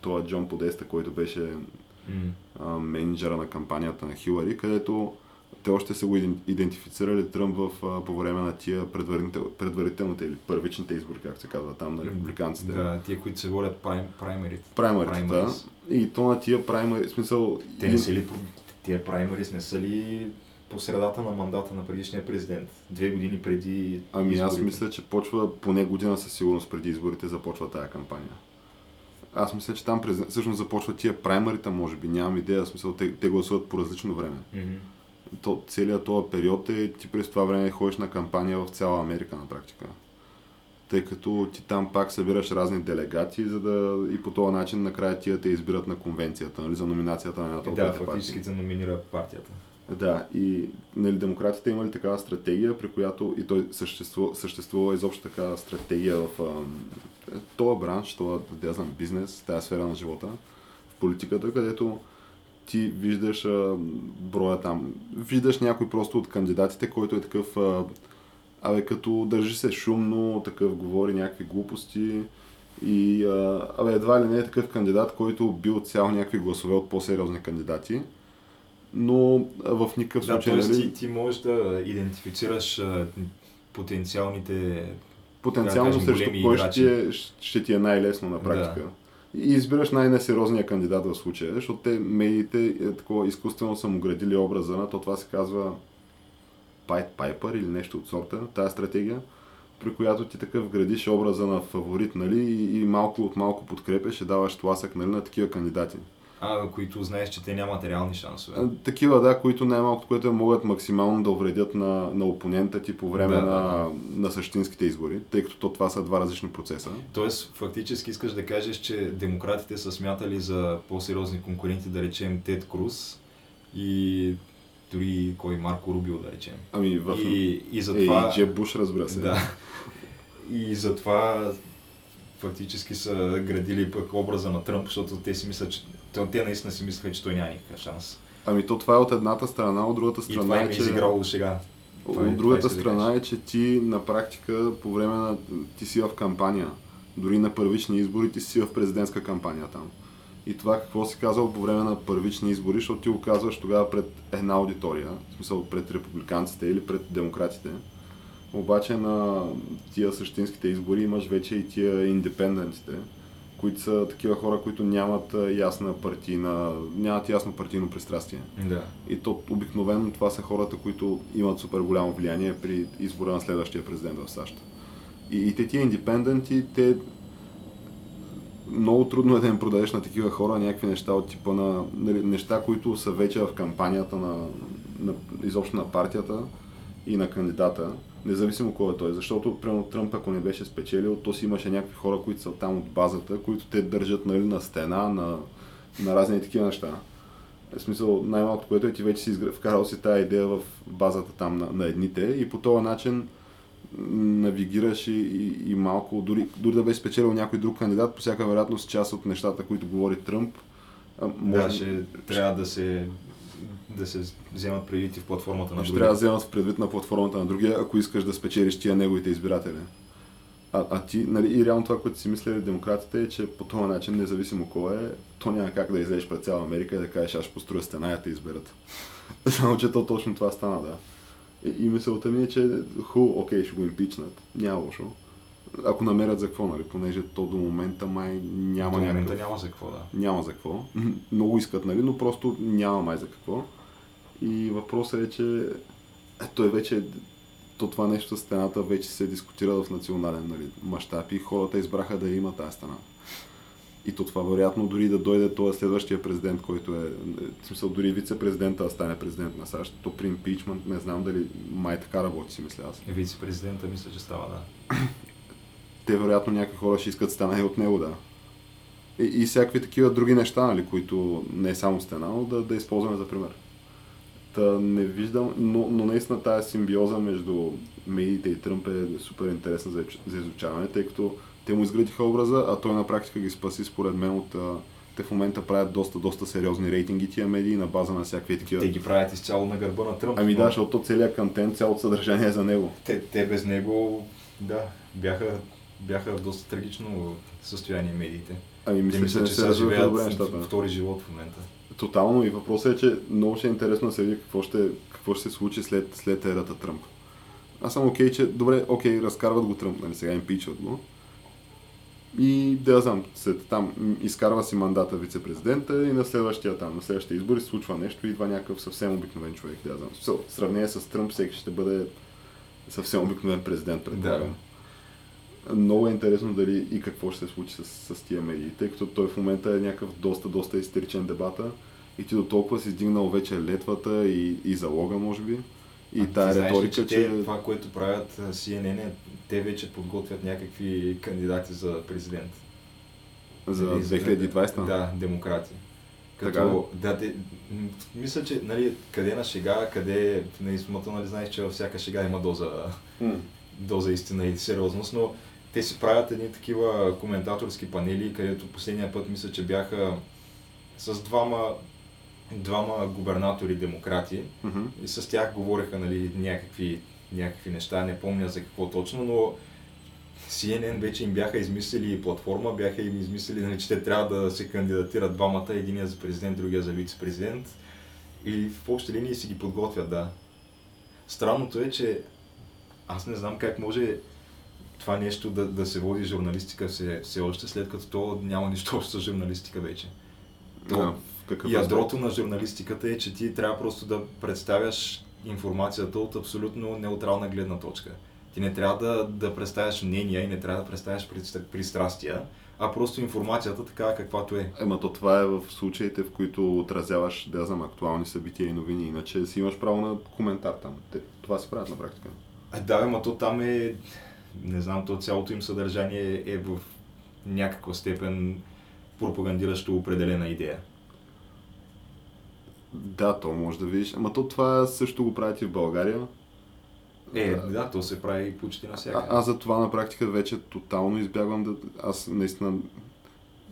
това Джон Подеста, който беше М. а, менеджера на кампанията на Хилари, където те още са го иден- идентифицирали Тръмп в, а, по време на тия предварител, предварителните или първичните избори, както се казва там на републиканците. Да, тия, които се водят прайм, праймерите. Праймарите, да. И то на тия праймари, в смисъл... Те не са ли, тия праймерис не са ли по средата на мандата на предишния президент? Две години преди Ами аз мисля, че почва поне година със сигурност преди изборите започва тая кампания. Аз мисля, че там всъщност започват тия праймарите, може би, нямам идея, смисъл те, те гласуват по различно време. Мгм. То, целият този период е, ти през това време ходиш на кампания в цяла Америка на практика. Тъй като ти там пак събираш разни делегати, за да и по този начин накрая тия те избират на конвенцията, нали, за номинацията на едната от Да, двете партии. фактически се номинира партията. Да, и нали, демократите имали такава стратегия, при която и той съществува, съществува изобщо така стратегия в а, този бранш, това, да знам, бизнес, тази сфера на живота, в политиката, където ти виждаш а, броя там, виждаш някой просто от кандидатите, който е такъв, а, абе, като държи се шумно, такъв говори някакви глупости и а, абе, едва ли не е такъв кандидат, който бил цял някакви гласове от по-сериозни кандидати но а, в никакъв Да, случай, т.е. нали, ти, ти можеш да идентифицираш а, потенциалните потенциално да кажем, срещу кой играчи. ще, е, ще ти е най-лесно на практика. И избираш най-несериозния кандидат в случая, защото те медиите е, такова изкуствено са му градили образа на, то това се казва Пайт Пайпер или нещо от сорта, тази стратегия, при която ти такъв градиш образа на фаворит, нали, и, и малко от малко подкрепяш и даваш тласък нали, на такива кандидати. А, които знаеш, че те нямат реални шансове. Такива, да, които най-малко, което могат максимално да увредят на, на опонента ти по време Да, на, да, на същинските избори, тъй като то, това са два различни процеса. Тоест, фактически искаш да кажеш, че демократите са смятали за по-сериозни конкуренти, да речем Тед Круз и дори кой Марко Рубио, да речем. Ами в... И, и Е, затова... и Джеб Буш, разбира се. Да. И затова фактически са градили пък образа на Тръмп, защото те си мислят, че те наистина си мислеха, че той няма никакъв шанс. Ами то това е от едната страна, от другата И страна това им е, е че... изиграло сега. Това е- От другата това страна е, че ти на практика по време на... ти си в кампания. Дори на първични избори ти си в президентска кампания там. И това какво си казал по време на първични избори, защото ти го казваш тогава пред една аудитория, в смисъл пред републиканците или пред демократите. Обаче на тия същинските избори имаш вече и тия индепендентите, които са такива хора, които нямат ясна партийна, нямат ясно партийно пристрастие. Да. И то обикновено това са хората, които имат супер голямо влияние при избора на следващия президент в САЩ. И, и те тия индепенденти, те много трудно е да им продадеш на такива хора някакви неща от типа на нали, неща, които са вече в кампанията на, на изобщо на партията и на кандидата, независимо кой е той. Защото, примерно, Тръмп, ако не беше спечелил, то си имаше някакви хора, които са там от базата, които те държат нали, на стена, на, на разни такива неща. В смисъл, най-малкото, което е, ти вече си вкарал си тази идея в базата там на, на едните и по този начин навигираш и, и, и малко, дори, дори да беше спечелил някой друг кандидат, по всяка вероятност част от нещата, които говори Тръмп, може, Да, ще трябва да се, да се вземат предвид в платформата на ще другите. трябва да вземат в предвид на платформата на другия, ако искаш да спечелиш тия неговите избиратели. А, а ти, нали, и реално това, което си мислели демократите е, че по този начин, независимо кой е, то няма как да излезеш пред цяла Америка и да кажеш, аз ще построя стена и те изберат. <laughs> Само, че то точно това стана, да. И, и мисълта ми е, че ху, окей, ще го импичнат. Няма лошо. Ако намерят за какво, нали, понеже то до момента май няма До момента някакъв... няма за какво, да. Няма за какво. Много искат, нали, но просто няма май за какво. И въпросът е, че е, той вече, то това нещо с стената вече се дискутира в национален нали, мащаб и хората избраха да има тази стена. И то това вероятно дори да дойде този следващия президент, който е, в смисъл дори вице-президента да стане президент на САЩ, то при импичмент не знам дали май така работи, си мисля аз. Вице-президента мисля, че става, да. <clears throat> те вероятно някакви хора ще искат стена и от него, да. И, и всякакви такива други неща, нали, които не е само стена, но да, да използваме за пример. Та не виждам, но, но наистина тази симбиоза между медиите и Тръмп е супер интересна за, за изучаване, тъй като те му изградиха образа, а той на практика ги спаси според мен от... Те в момента правят доста, доста сериозни рейтинги тия медии на база на всякакви такива. Те ги правят изцяло на гърба на Тръмп. Ами да, защото целият контент, цялото съдържание е за него. те, те без него, да, бяха, бяха в доста трагично състояние медиите. Ами мисля, че мисля, че се сега развиват добре живеят нещата. втори живот в момента. Тотално и въпросът е, че много ще е интересно да се види какво ще, какво ще се случи след, след ерата Тръмп. Аз съм окей, че добре, окей, разкарват го Тръмп, нали, сега импичват го. И да я знам, след там изкарва си мандата вице-президента и на следващия там, на следващия избори се случва нещо и идва някакъв съвсем обикновен човек, да я знам. В сравнение с Тръмп всеки ще бъде съвсем обикновен президент, предполагам. Много е интересно дали и какво ще се случи с, с тия медии, тъй като той в момента е някакъв доста, доста истеричен дебата и ти до толкова си издигнал вече летвата и, и залога, може би. И А тая знаеш ли, риторика, че... те, това, което правят CNN, е, те вече подготвят някакви кандидати за президент. За Нали, 2020 Да, демократи. Така Като, да, те, мисля, че нали, къде на шега, къде на измата, нали знаеш, че във всяка шега има доза, М. доза истина и сериозност, но те си правят едни такива коментаторски панели, където последния път мисля, че бяха с двама, двама губернатори демократи Мгм. и с тях говореха нали, някакви, някакви неща, не помня за какво точно, но CNN вече им бяха измислили платформа, бяха им измислили, нали, че те трябва да се кандидатират двамата, единия за президент, другия за вице-президент. И в общи линии си ги подготвят, да. Странното е, че аз не знам как може това нещо да, да се води журналистика все, все още, след като то няма нищо общо с журналистика вече. То, Да, какъв ядрото на журналистиката е, че ти трябва просто да представяш информацията от абсолютно неутрална гледна точка. Ти не трябва да, да представяш мнения и не трябва да представяш пристра- пристрастия, а просто информацията такава каквато е. Ема то това е в случаите, в които отразяваш, да знам, актуални събития и новини, иначе си имаш право на коментар там. Те, това се правят на практика. А, да, ама то там е, не знам, то цялото им съдържание е в някаква степен пропагандиращо определена идея. Да, то може да видиш. Ама то това също го правят и в България. Е, Да. да, то се прави почти А, навсякъде. аз за това на практика вече тотално избягвам да... Аз наистина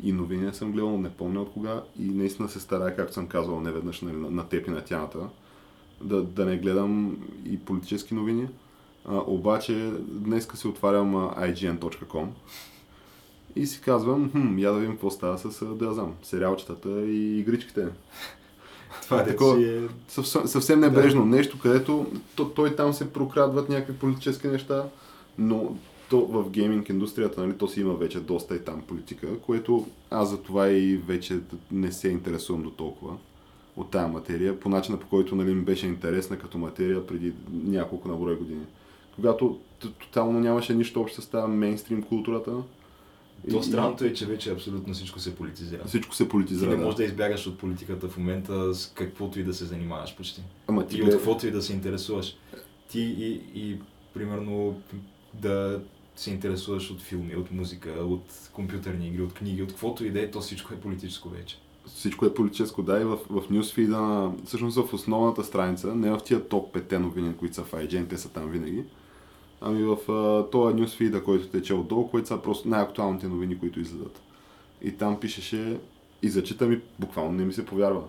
и новини не съм гледал, не помня от кога и наистина се старая, както съм казвал неведнъж нали, на, на теб и на тяната, да, да не гледам и политически новини. А, обаче днеска си отварям а, ign.com и си казвам, хм, я да видим какво става с, знам, сериалчетата и игричките. Това дето такова- е... Съвсем, съвсем небрежно нещо, където то, той там се прокрадват някакви политически неща, но то в гейминг индустрията, нали, то си има вече доста и там политика, което аз за това и вече не се интересувам до толкова от тая материя, по начина по който нали, ми беше интересна като материя преди няколко наброй години. Когато тотално нямаше нищо общо с тази мейнстрим културата. То странното е, че вече абсолютно всичко се политизира. Всичко се Ти политизира. не да. можеш да избягаш от политиката в момента с каквото и да се занимаваш почти. Ама ти И от каквото и да се интересуваш. Ти и, и примерно да се интересуваш от филми, от музика, от компютърни игри, от книги, от каквото и да е, то всичко е политическо вече. всичко е политическо, да, и в, в нюсфида, всъщност в основната страница, не в тия топ 5 новини, които са в IGN, те са там винаги, ами в а, този нюсфида, който тече отдолу, които са просто най-актуалните новини, които излизат. И там пишеше, и зачита ми, буквално не ми се повярва.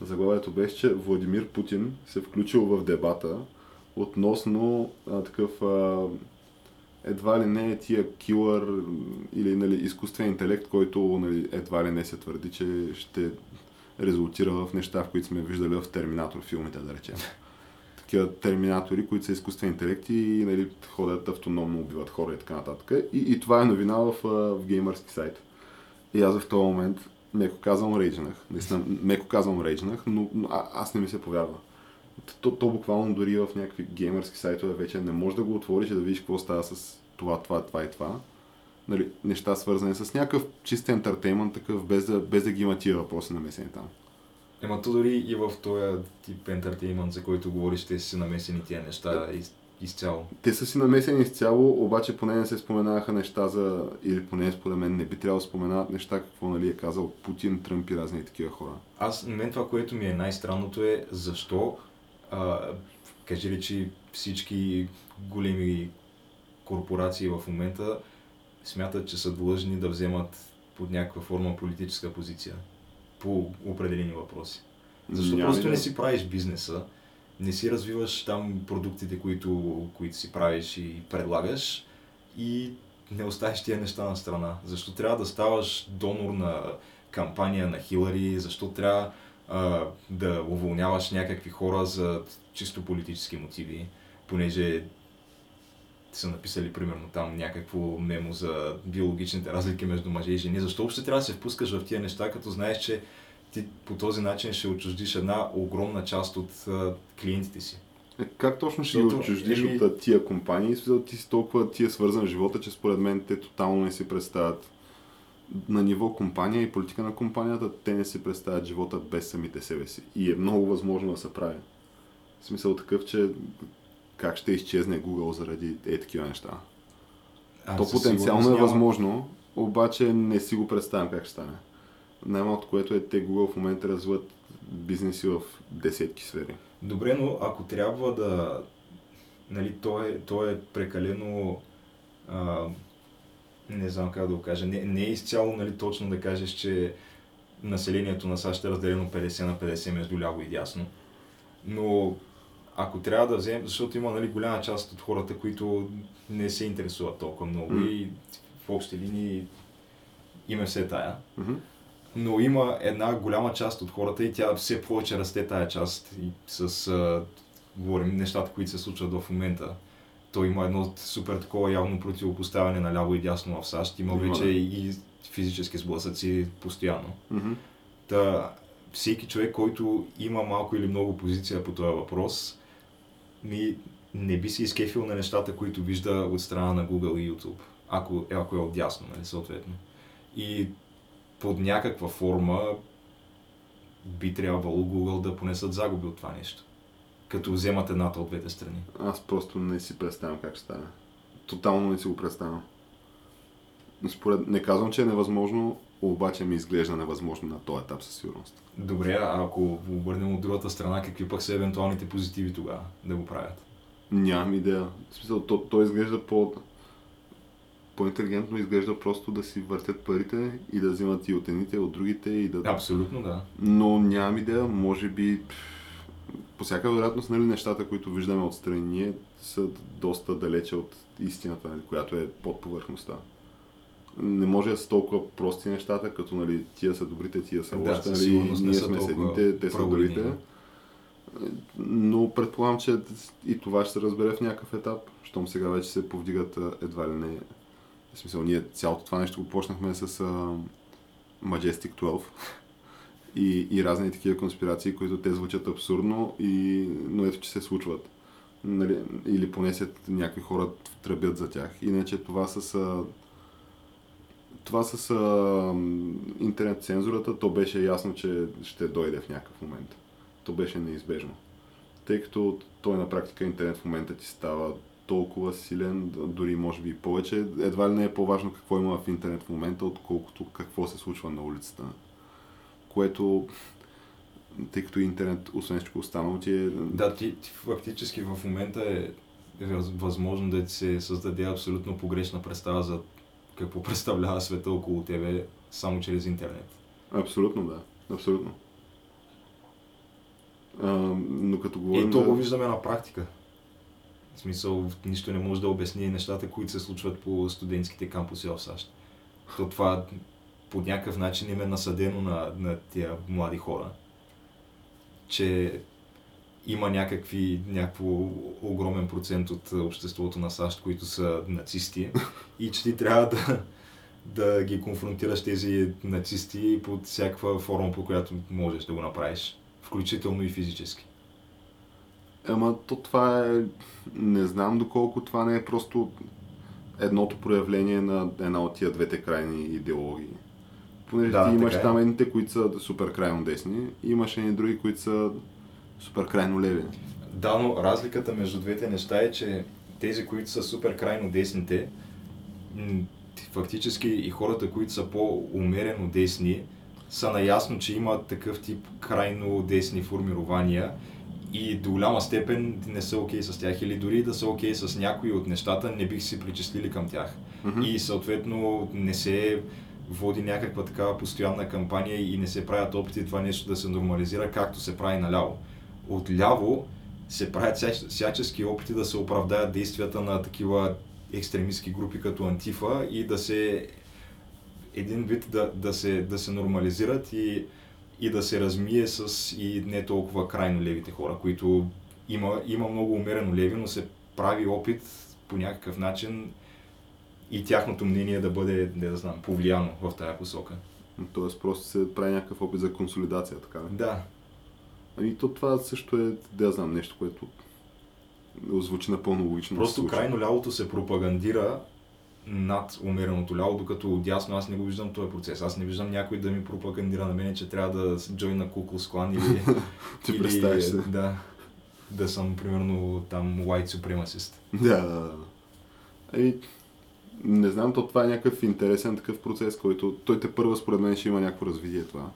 Заглавието беше, че Владимир Путин се включил в дебата относно а, такъв а, едва ли не е тия килър или нали, изкуствен интелект, който нали, едва ли не се твърди, че ще резултира в неща, в които сме виждали в Терминатор филмите, да речем. Такива терминатори, които са изкуствен интелект и нали, ходят автономно, убиват хора и така нататък. И, и това е новина в, в геймърски сайт. И аз в този момент, меко казвам, рейджнах. Наистина, меко казвам, рейджнах, но, но а, аз не ми се повярва. То, то буквално дори в някакви геймърски сайтове вече не можеш да го отвориш и да видиш какво става с това, това, това и това. Нали, неща свързани с някакъв чист ентертеймент, такъв, без да, без да ги има тия въпроси намесени там. Ема то дори и в този тип ентертеймент, за който говориш, те са намесени тия неща из, изцяло. Те са си намесени изцяло, обаче поне не се споменаваха неща за, или поне според мен не би трябвало да споменават неща, какво нали, е казал Путин, Тръмп и разни такива хора. Аз, на мен това, което ми е най-странното е защо, а, кажи ли, че всички големи корпорации в момента смятат, че са длъжни да вземат под някаква форма политическа позиция по определени въпроси. Защо Няма просто идея. не си правиш бизнеса, не си развиваш там продуктите, които, които си правиш и предлагаш и не оставиш тия неща на страна. Защо трябва да ставаш донор на кампания на Хилари, защо трябва а, да уволняваш някакви хора за чисто политически мотиви, понеже са написали примерно там някакво мемо за биологичните разлики между мъже и жени. Защо въобще трябва да се впускаш в тия неща, като знаеш, че ти по този начин ще отчуждиш една огромна част от а, клиентите си. Е, как точно ще ги Защото, отчуждиш еми- от тия компании? Смисъл, Ти си толкова ти е свързан в живота, че според мен те тотално не си представят на ниво компания и политика на компанията, те не си представят живота без самите себе си. И е много възможно да се прави. В смисъл такъв, че как ще изчезне Google заради е такива неща. А, То потенциално е няма- възможно, обаче не си го представям как ще стане. Най-малкото, което е, те Google в момента развиват бизнеси в десетки сфери. Добре, но ако трябва да... Нали, то е, то е прекалено... А, не знам как да го кажа. Не, не е изцяло нали, точно да кажеш, че населението на САЩ е разделено 50 на 50 между ляво и дясно. Но ако трябва да вземем, защото има нали, голяма част от хората, които не се интересуват толкова много М. и в общи линии има все тая. Мгм. Но има една голяма част от хората и тя все повече расте тая част и с, а, говорим, нещата, които се случват в момента. той има едно супер такова явно противопоставяне на ляво и дясно в САЩ. Има Има, вече и физически сблъсъци постоянно. Мгм. Та, всеки човек, който има малко или много позиция по този въпрос, ми не би се изкефил на нещата, които вижда от страна на Google и YouTube, ако, ако е отдясно, нали, съответно. И под някаква форма би трябвало Google да понесат загуби от това нещо. Като вземат едната от двете страни. Аз просто не си представям как ще стане. Тотално не си го представям. Според... Не казвам, че е невъзможно, обаче ми изглежда невъзможно на този етап със сигурност. Добре, а ако обърнем от другата страна, какви пък са евентуалните позитиви тогава да го правят? Нямам идея. В смисъл, то, то изглежда по... По-интелигентно изглежда просто да си въртят парите и да взимат и от едните, и от другите и да... Абсолютно да. Но нямам идея, може би по всяка вероятност, нали, нещата, които виждаме отстрани ние, са доста далече от истината, нали, която е под повърхността. Не може да са толкова прости нещата, като нали, тия са добрите, тия са Да, лошите, със нали, ние сме с толкова едните, те са другите. Но предполагам, че и това ще се разбере в някакъв етап, щом сега вече се повдигат едва ли не... В смисъл, ние цялото това нещо го почнахме с а, Majestic 12 и, и разни такива конспирации, които те звучат абсурдно, и, но ето, че се случват. Нали, или поне се някакви хора тръбят за тях. Иначе това с... А, това с а, интернет цензурата, то беше ясно, че ще дойде в някакъв момент. То беше неизбежно. Тъй като той на практика интернет в момента ти става толкова силен, дори може би и повече. Едва ли не е по-важно какво има в интернет в момента, отколкото какво се случва на улицата. Което, тъй като интернет, освен всичко останало, ти е... Да, ти, ти фактически в момента е въз- възможно да ти се създаде абсолютно погрешна представа за какво <laughs> представлява света около тебе само чрез интернет. Абсолютно, да. Абсолютно. А, но като говорим И то го виждаме на практика. В смисъл, нищо не може да обясни нещата, които се случват по студентските кампуси в САЩ. То това по някакъв начин им е насъдено на, на тия млади хора, че има някакви, някакво огромен процент от обществото на САЩ, които са нацисти и че ти трябва да, да ги конфронтираш тези нацисти под всякаква форма, по която можеш да го направиш, включително и физически. Ама то това е... Не знам доколко това не е просто едното проявление на една от тия двете крайни идеологии. Понеже Да, ти имаш е. там едните, които са супер крайно десни, имаш едни други, които са супер крайно леви. Да, но разликата между двете неща е, че тези, които са супер крайно десните, фактически и хората, които са по-умерено десни, са наясно, че има такъв тип крайно десни формирования и до голяма степен не са окей с тях или дори да са окей с някои от нещата, не бих си причислили към тях. Мгм. И съответно не се води някаква такава постоянна кампания и не се правят опити това нещо да се нормализира, както се прави наляво. Отляво се правят всяч- всячески опити да се оправдаят действията на такива екстремистски групи като Антифа и да се един вид да, да, се, да се нормализират и, и да се размие с и не толкова крайно левите хора, които има, има много умерено леви, но се прави опит по някакъв начин и тяхното мнение да бъде, не да знам, повлияно в тая посока. Тоест просто се прави някакъв опит за консолидация, така ли? Да, Ами то това също е, да я знам, нещо, което звучи напълно логично. просто крайно лявото се пропагандира над умереното ляво, докато отясно аз не го виждам този процес. Аз не виждам някой да ми пропагандира на мене, че трябва да джойна Куклус клан или, <laughs> Ти представиш се. да, да съм примерно там white supremacist. Да, да, да. Еми, не знам, то това е някакъв интересен такъв процес, който той те първа според мен ще има някакво развитие това.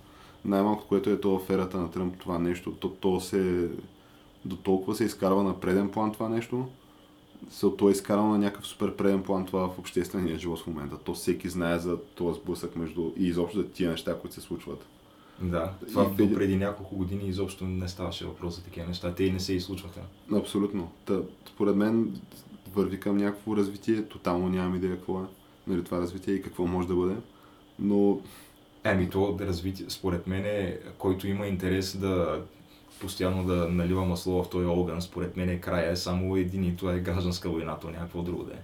Най-малко, което е то аферата на Тръмп, това нещо, то, то се до толкова се изкарва на преден план това нещо, се, то е изкарано на някакъв супер преден план това в обществения живот в момента. То всеки знае за този сблъсък между и изобщо за тия неща, които се случват. Да, това И преди- няколко години изобщо не ставаше въпрос за такива неща. Те и не се и случваха. Абсолютно. Та, според мен върви към някакво развитие, тотално нямам идея какво е нали, това развитие и какво може да бъде. Но Еми то да развитие, според мен, е, който има интерес да постоянно да налива масло в този огън, според мен е края е само един и това е гражданска война, то някакво друго да е.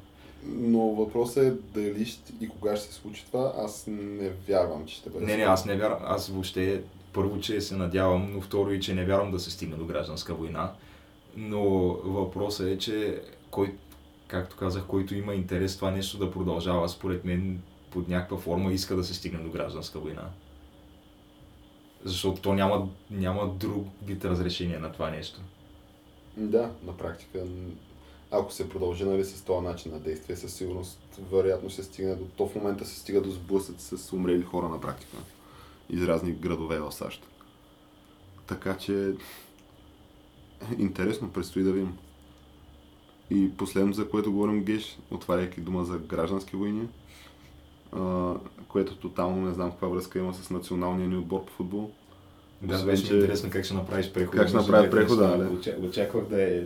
Но въпросът е дали ще, и кога ще се случи това, аз не вярвам, че ще бъде. Не, не, аз не вярвам. Аз въобще първо, че се надявам, но второ и, че не вярвам да се стигне до гражданска война. Но въпросът е, че кой, както казах, който има интерес това нещо да продължава, според мен под някаква форма иска да се стигне до гражданска война. Защото то няма, няма друг вид разрешение на това нещо. Да, на практика. Ако се продължи нали, с този начин на действие, със сигурност вероятно се стигне до... То в момента се стига до сблъсъци с умрели хора на практика. Из разни градове в САЩ. Така че... Интересно, предстои да видим. И последно, за което говорим Геш, отваряйки дума за граждански войни, което тотално не знам каква връзка има с националния ни отбор по футбол. Да, Освен, беше че... интересно как ще направиш прехода. Как ще направи прехода, да. Очаквах да, е,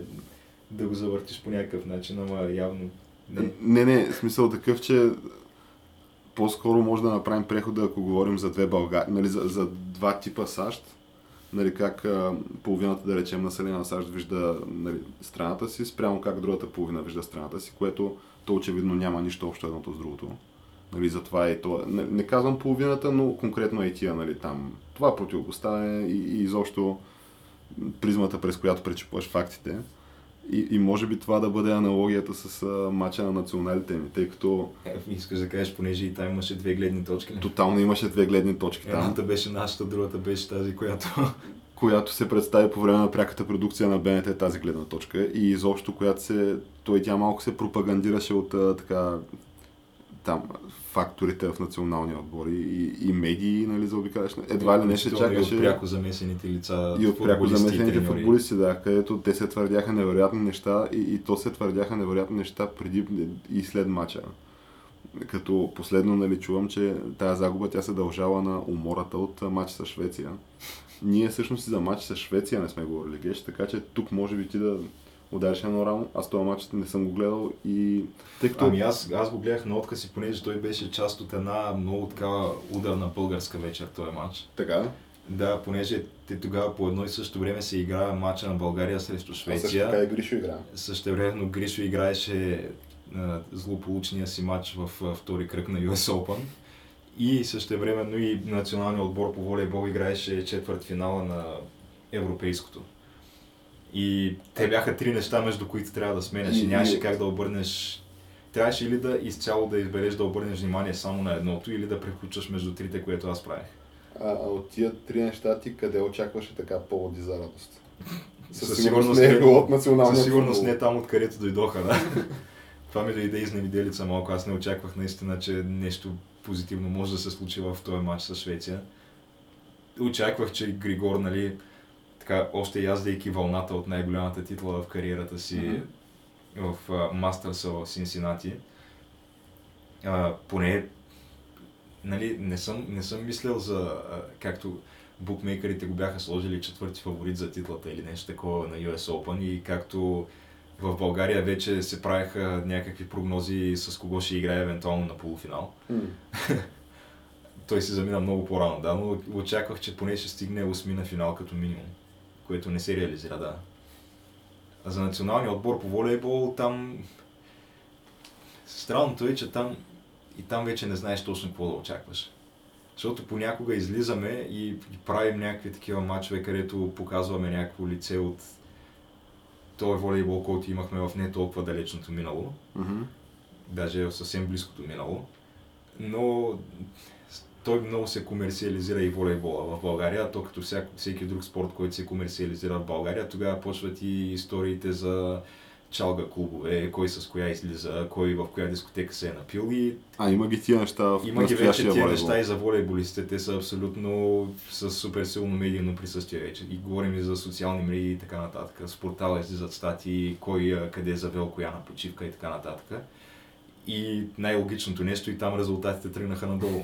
да го завъртиш по някакъв начин, ама явно не. Не, не, смисъл такъв, че по-скоро може да направим прехода, ако говорим за две Българи, нали, за, за два типа САЩ, нали, как а, половината, да речем, население на САЩ вижда нали, страната си, спрямо как другата половина вижда страната си, което то очевидно няма нищо общо едното с другото. Нали, затова е това. Не, не казвам половината, но конкретно е тия, нали, там. Това противопоставяне и, и изобщо призмата, през която пречупваш фактите. И, и може би това да бъде аналогията с а, мача на националите ни, тъй като... Е, искаш да кажеш, понеже и там имаше две гледни точки. Тотално имаше две гледни точки там. Едната беше нашата, другата беше тази, която... <laughs> която се представи по време на пряката продукция на БНТ тази гледна точка и изобщо която се... Той тя малко се пропагандираше от а, така там факторите в националния отбор и, и медии, нали, заобикаляш. Едва ли не ще чакаше... И от пряко замесените лица, И от пряко замесените футболисти, да, където те се твърдяха невероятни неща и, и то се твърдяха невероятни неща преди и след мача. Като последно нали, чувам, че тази загуба тя се дължава на умората от матч с Швеция. Ние всъщност и за матч с Швеция не сме говорили, Геш, така че тук може би ти да удариш едно рамо. Аз този матч не съм го гледал и тъй като... Ами аз, аз го гледах на отказ и понеже той беше част от една много такава ударна българска вечер този матч. Така? Да, понеже те тогава по едно и също време се игра матча на България срещу Швеция. А също така и Гришо игра. Също време Гришо играеше злополучния си матч в втори кръг на US Open. И също времено и националният отбор по волейбол играеше четвърт финала на европейското. И те бяха три неща, между които трябва да сменяш и нямаше как да обърнеш трябваше или да изцяло да избереш да обърнеш внимание само на едното, или да преключваш между трите, което аз правих. А, а от тия три неща ти къде очакваше така поводи за радост? Със, със сигурност не е било от националния Със сигурност не е там, откъдето дойдоха, да. <laughs> Това ми дойде изневиделица малко. Аз не очаквах наистина, че нещо позитивно може да се случи в този матч с Швеция. Очаквах, че Григор, нали, така, още яздейки вълната от най-голямата титла в кариерата си mm-hmm. в Мастърса в Синсинати, а, поне нали, не, съм, не съм мислил за а, както букмейкерите го бяха сложили четвърти фаворит за титлата или нещо такова на US Open и както в България вече се правеха някакви прогнози с кого ще играе евентуално на полуфинал. Mm. <laughs> Той се замина много по-рано, да, но очаквах, че поне ще стигне 8 на финал като минимум което не се реализира, да. А за националния отбор по волейбол там... Странното е, че там и там вече не знаеш точно какво да очакваш. Защото понякога излизаме и, и правим някакви такива матчове, където показваме някакво лице от този волейбол, който имахме в не толкова далечното минало. Mm-hmm. Даже в съвсем близкото минало. Но той много се комерциализира и волейбола в България, то като всяк, всеки друг спорт, който се комерциализира в България, тогава почват и историите за чалга клубове, кой с коя излиза, кой в коя дискотека се е напил и... А, има ги тия неща в Има ги вече тия волейбол. неща и за волейболистите, те са абсолютно с супер силно медийно присъствие вече. И говорим и за социални медии и така нататък. С портала излизат статии, кой къде е завел коя на почивка и така нататък. И най-логичното нещо и там резултатите тръгнаха надолу.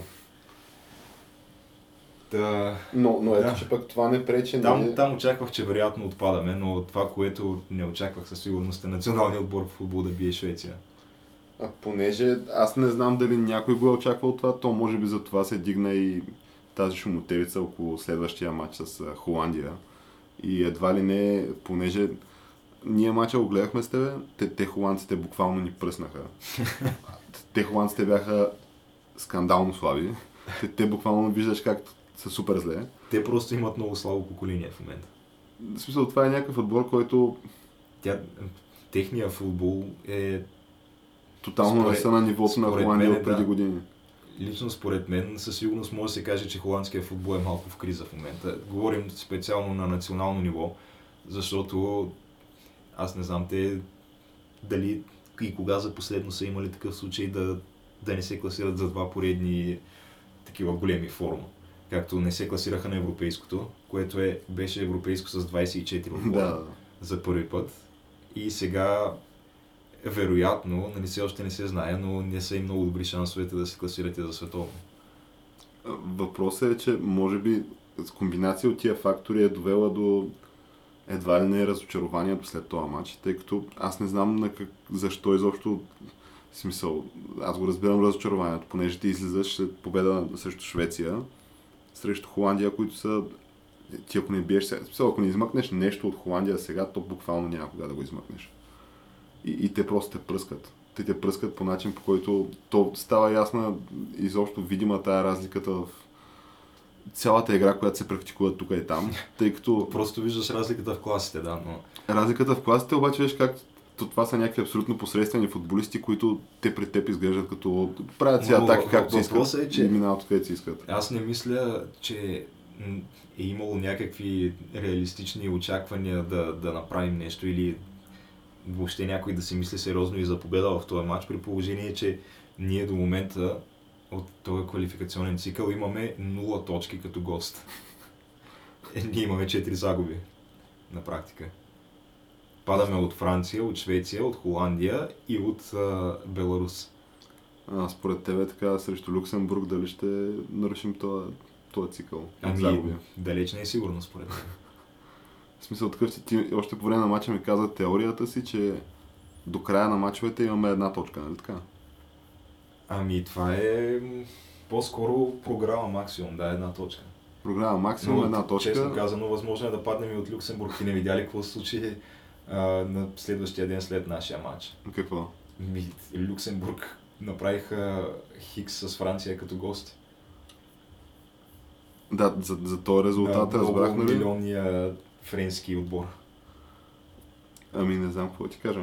Да. Но, но ето, да. че пък това не пречи. Там, нали... там очаквах, че вероятно отпадаме, но това, което не очаквах със сигурност е националният отбор в футбол да бие Швеция. А понеже аз не знам дали някой го е очаквал това, то може би за това се дигна и тази шумотевица около следващия матч с Холандия. И едва ли не, понеже ние мача го гледахме с тебе, те, те холандците буквално ни пръснаха. <laughs> те холандците бяха скандално слаби. Те, те буквално виждаш как са супер зле. Те просто имат много слабо поколение в момента. В смисъл, това е някакъв отбор, който Тя, техния футбол е тотално Според- не са на нивото на Холандия от преди да. години. Лично според мен със сигурност може да се каже, че холандския футбол е малко в криза в момента. Говорим специално на национално ниво, защото аз не знам те дали и кога за последно са имали такъв случай да, да не се класират за два поредни такива големи форума. Както не се класираха на европейското, което е, беше европейско с 24 отбора <laughs> Да, за първи път. И сега, вероятно, нали все още не се знае, но не са и много добри шансовете да се класирате за световно. Въпросът е, че може би с комбинация от тия фактори е довела до едва ли не е разочарованието след този матч, тъй като аз не знам на как, защо изобщо смисъл, аз го разбирам разочарованието, понеже ти излизаш след победа срещу Швеция, срещу Холандия, които са ти ако не биеш сега, ако не измъкнеш нещо от Холандия сега, то буквално няма кога да го измъкнеш. И, и те просто те пръскат. Те те пръскат по начин, по който то става ясна, изобщо видима тая разликата в цялата игра, която се практикува тук и там, тъй като Просто виждаш разликата в класите, да, но разликата в класите обаче виж как то това са някакви абсолютно посредствени футболисти, които те при теб изглеждат като правят си атаки както искат е, че- и минават откъдето си искат. аз не мисля, че е имало някакви реалистични очаквания да, да направим нещо или въобще някой да си мисли сериозно и за победа в този матч, при положение, че ние до момента от този квалификационен цикъл имаме 0 точки като гост. <laughs> Е, ние имаме 4 загуби на практика. Падаме от Франция, от Швеция, от Холандия и от а, Беларус. А, според тебе така срещу Люксембург дали ще нарушим този, този цикъл? Ами, загуби? далеч не е сигурно според мен. В смисъл такъв си, ти още по време на мача ми каза теорията си, че до края на мачовете имаме една точка, нали така? Ами това е по-скоро програма максимум, да, една точка. Програма максимум една точка. Честно казано, възможно е да паднем и от Люксембург. Ти не видя ли какво се случи а, на следващия ден след нашия матч? Какво? Ми, Люксембург направиха Хикс с Франция като гост. Да, за, за този резултат на разбрах, нали? милионния френски отбор. Ами не знам какво ти кажа.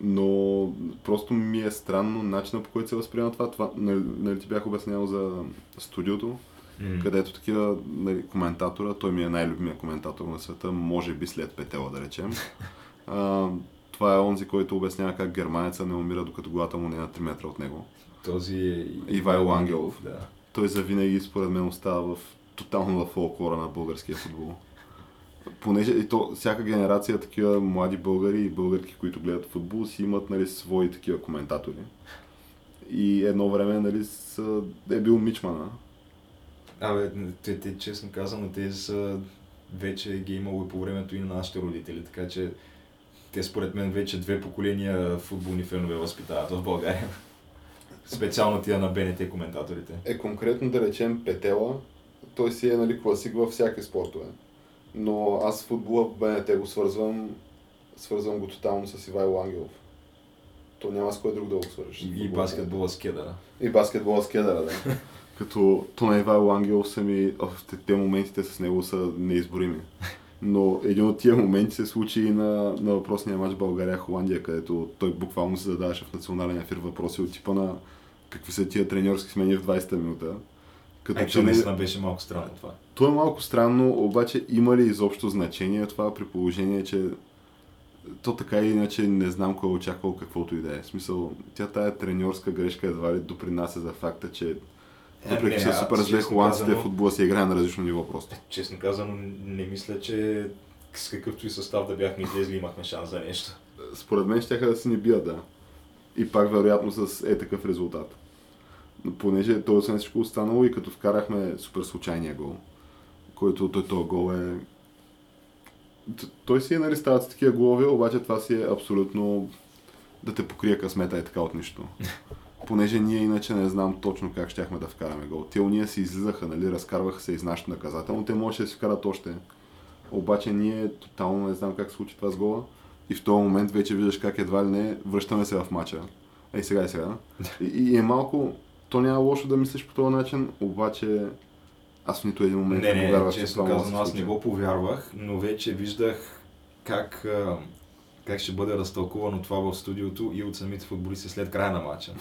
Но просто ми е странно начина по който се възприема това. това нали, нали ти бях обяснявал за студиото, М. където такива нали, коментатора, той ми е най-любимия коментатор на света, може би след Петела да речем. <laughs> А, това е онзи, който обяснява как германеца не умира, докато главата му не е на 3 метра от него. Този е Ивайло Ангелов. Да. Той завинаги, според мен, остава в тотално в фолклора на българския футбол. Понеже и то, всяка генерация такива млади българи и българки, които гледат футбол, си имат нали, свои такива коментатори. И едно време нали, са, е бил Мичмана. Абе, те, те, честно казано, те са вече ги е имало и по времето и на нашите родители, така че те според мен вече две поколения футболни фенове възпитават в България. Специално тия на БНТ коментаторите. Е конкретно да речем Петела, той си е нали, класик във всяки спортове. Но аз футбола в БНТ го свързвам, свързвам го тотално с Ивайло Ангелов. То няма с кой друг да го свържеш. И, и баскетбола с кедъра. И баскетбола с кедъра, да. <laughs> Като то на Ивайло Ангелов са ми, оф, те, те моментите с него са неизборими. Но един от тия моменти се случи и на, на въпросния матч България-Холандия, където той буквално се задаваше в национален ефир въпроси от типа на какви са тия треньорски смени в 20-та минута. Като че наистина беше малко странно това. то е малко странно, обаче има ли изобщо значение това при положение, че то така или иначе не знам кой е очаквал каквото и да е. В смисъл, тя тая треньорска грешка едва ли допринася за факта, че въпреки не, че са аз супер зле холандците, казано- футбола се играе на различно ниво просто. Честно казано, не мисля, че с какъвто и състав да бяхме излезли имахме шанс за нещо. Според мен ще да си ни бият, да. И пак вероятно с е такъв резултат. Но понеже то освен всичко останало и като вкарахме супер случайния гол, който той този гол е... Той си е, нали, стават с такива голове, обаче това си е абсолютно да те покрие късмета е така от нищо. <laughs> Понеже ние иначе не знам точно как щяхме да вкараме гол. Те уния си излизаха, нали, разкарваха се из нашето наказателно, те можеше да си вкарат още. Обаче ние тотално не знам как се случи това с гола. И в този момент вече виждаш как едва ли не връщаме се в матча. Ей сега и сега. И, и е малко, то няма лошо да мислиш по този начин, обаче аз в нито един момент Не, не, повярвах, че честно се аз не го повярвах, но вече виждах как, как ще бъде разтълкувано това в студиото и от самите футболисти след края на матча.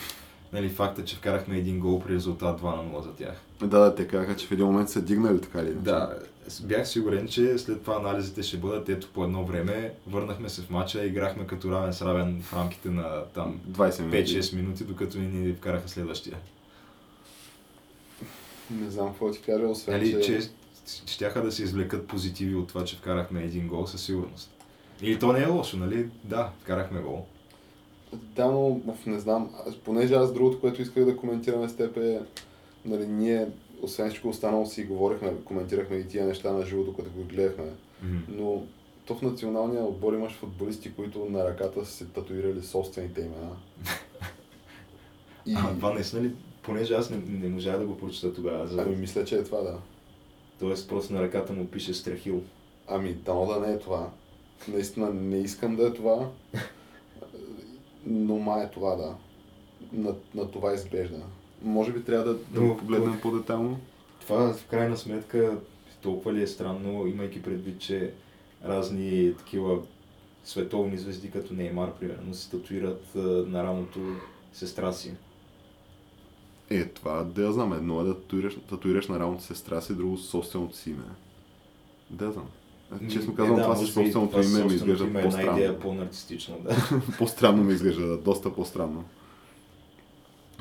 Нали, факта, че вкарахме един гол при резултат 2 на 0 за тях. Да, да, те казаха, че в един момент са дигнали така ли? Да, бях сигурен, че след това анализите ще бъдат ето по едно време. Върнахме се в матча, играхме като равен с равен в рамките на там 20 минути. 5-6 минути, докато ни ни вкараха следващия. Не знам какво ти кажа, освен Нали, че щяха да се извлекат позитиви от това, че вкарахме един гол със сигурност. И то не е лошо, нали? Да, вкарахме гол. Да, но не знам, аз- понеже аз другото, което исках да коментираме с теб е, нали, ние, освен всичко останало си говорихме, коментирахме и тия неща на живото, като го гледахме, Мгм. но то в националния отбор имаш футболисти, които на ръката са се татуирали собствените имена. <laughs> И... А, това наистина ли? Понеже аз не, не можах да го прочета тогава. За... Ами мисля, че е това, да. Тоест просто на ръката му пише Страхил. Ами, дано да не е това. Наистина не искам да е това, <laughs> но ма е това, да. На, на това изглежда. Може би трябва да, да го погледнем по-детайлно. Това в крайна сметка толкова ли е странно, имайки предвид, че разни такива световни звезди, като Неймар, примерно, се татуират на рамото сестра си. Е, това да я знам. Едно е да татуираш, татуираш на рамото сестра си, друго собственото си име. Да я знам. Е, Честно казвам, това може със би собственото това име ми изглежда е една по-странно. идея по-нарцистична, да. <laughs> по-странно ми изглежда, да, доста по-странно.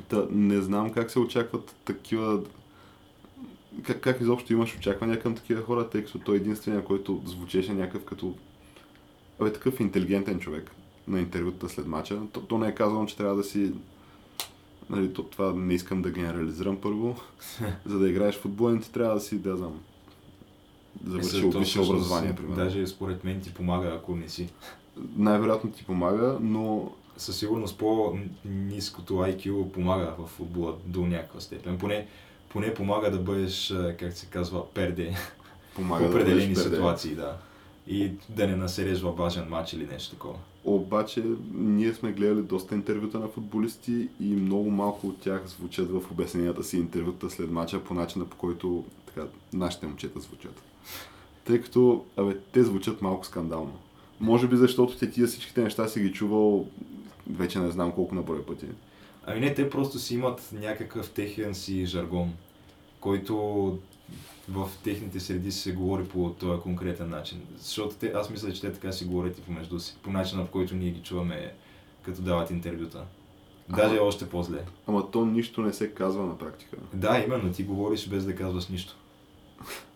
Та, не знам как се очакват такива... Как, как изобщо имаш очаквания към такива хора, тъй като той е единствения, който звучеше някакъв като... Абе, такъв интелигентен човек на интервюта след мача. То, то не е казано, че трябва да си... Нали, то, това не искам да генерализирам първо. <laughs> За да играеш в футбол, не ти трябва да си, да знам, завършил Е, висше образование, примерно. Даже според мен ти помага, ако не си. Най-вероятно ти помага, но Със сигурност по-низкото IQ помага в футбола до някаква степен. Поне, поне помага да бъдеш, как се казва, перде помага в да определени перде. ситуации, да. И да не насереш във важен матч или нещо такова. Обаче ние сме гледали доста интервюта на футболисти и много малко от тях звучат в обясненията си интервюта след мача по начина по който така, нашите момчета звучат. Тъй като, абе, те звучат малко скандално. Може би защото те тия всичките неща си ги чувал вече не знам колко на брой пъти. Ами не, те просто си имат някакъв техен си жаргон, който в техните среди се говори по този конкретен начин. Защото те, аз мисля, че те така си говорят и помежду си, по начина, в който ние ги чуваме, като дават интервюта. Даже Ама- още по-зле. Ама то нищо не се казва на практика. Да, именно, ти говориш без да казваш нищо. <laughs>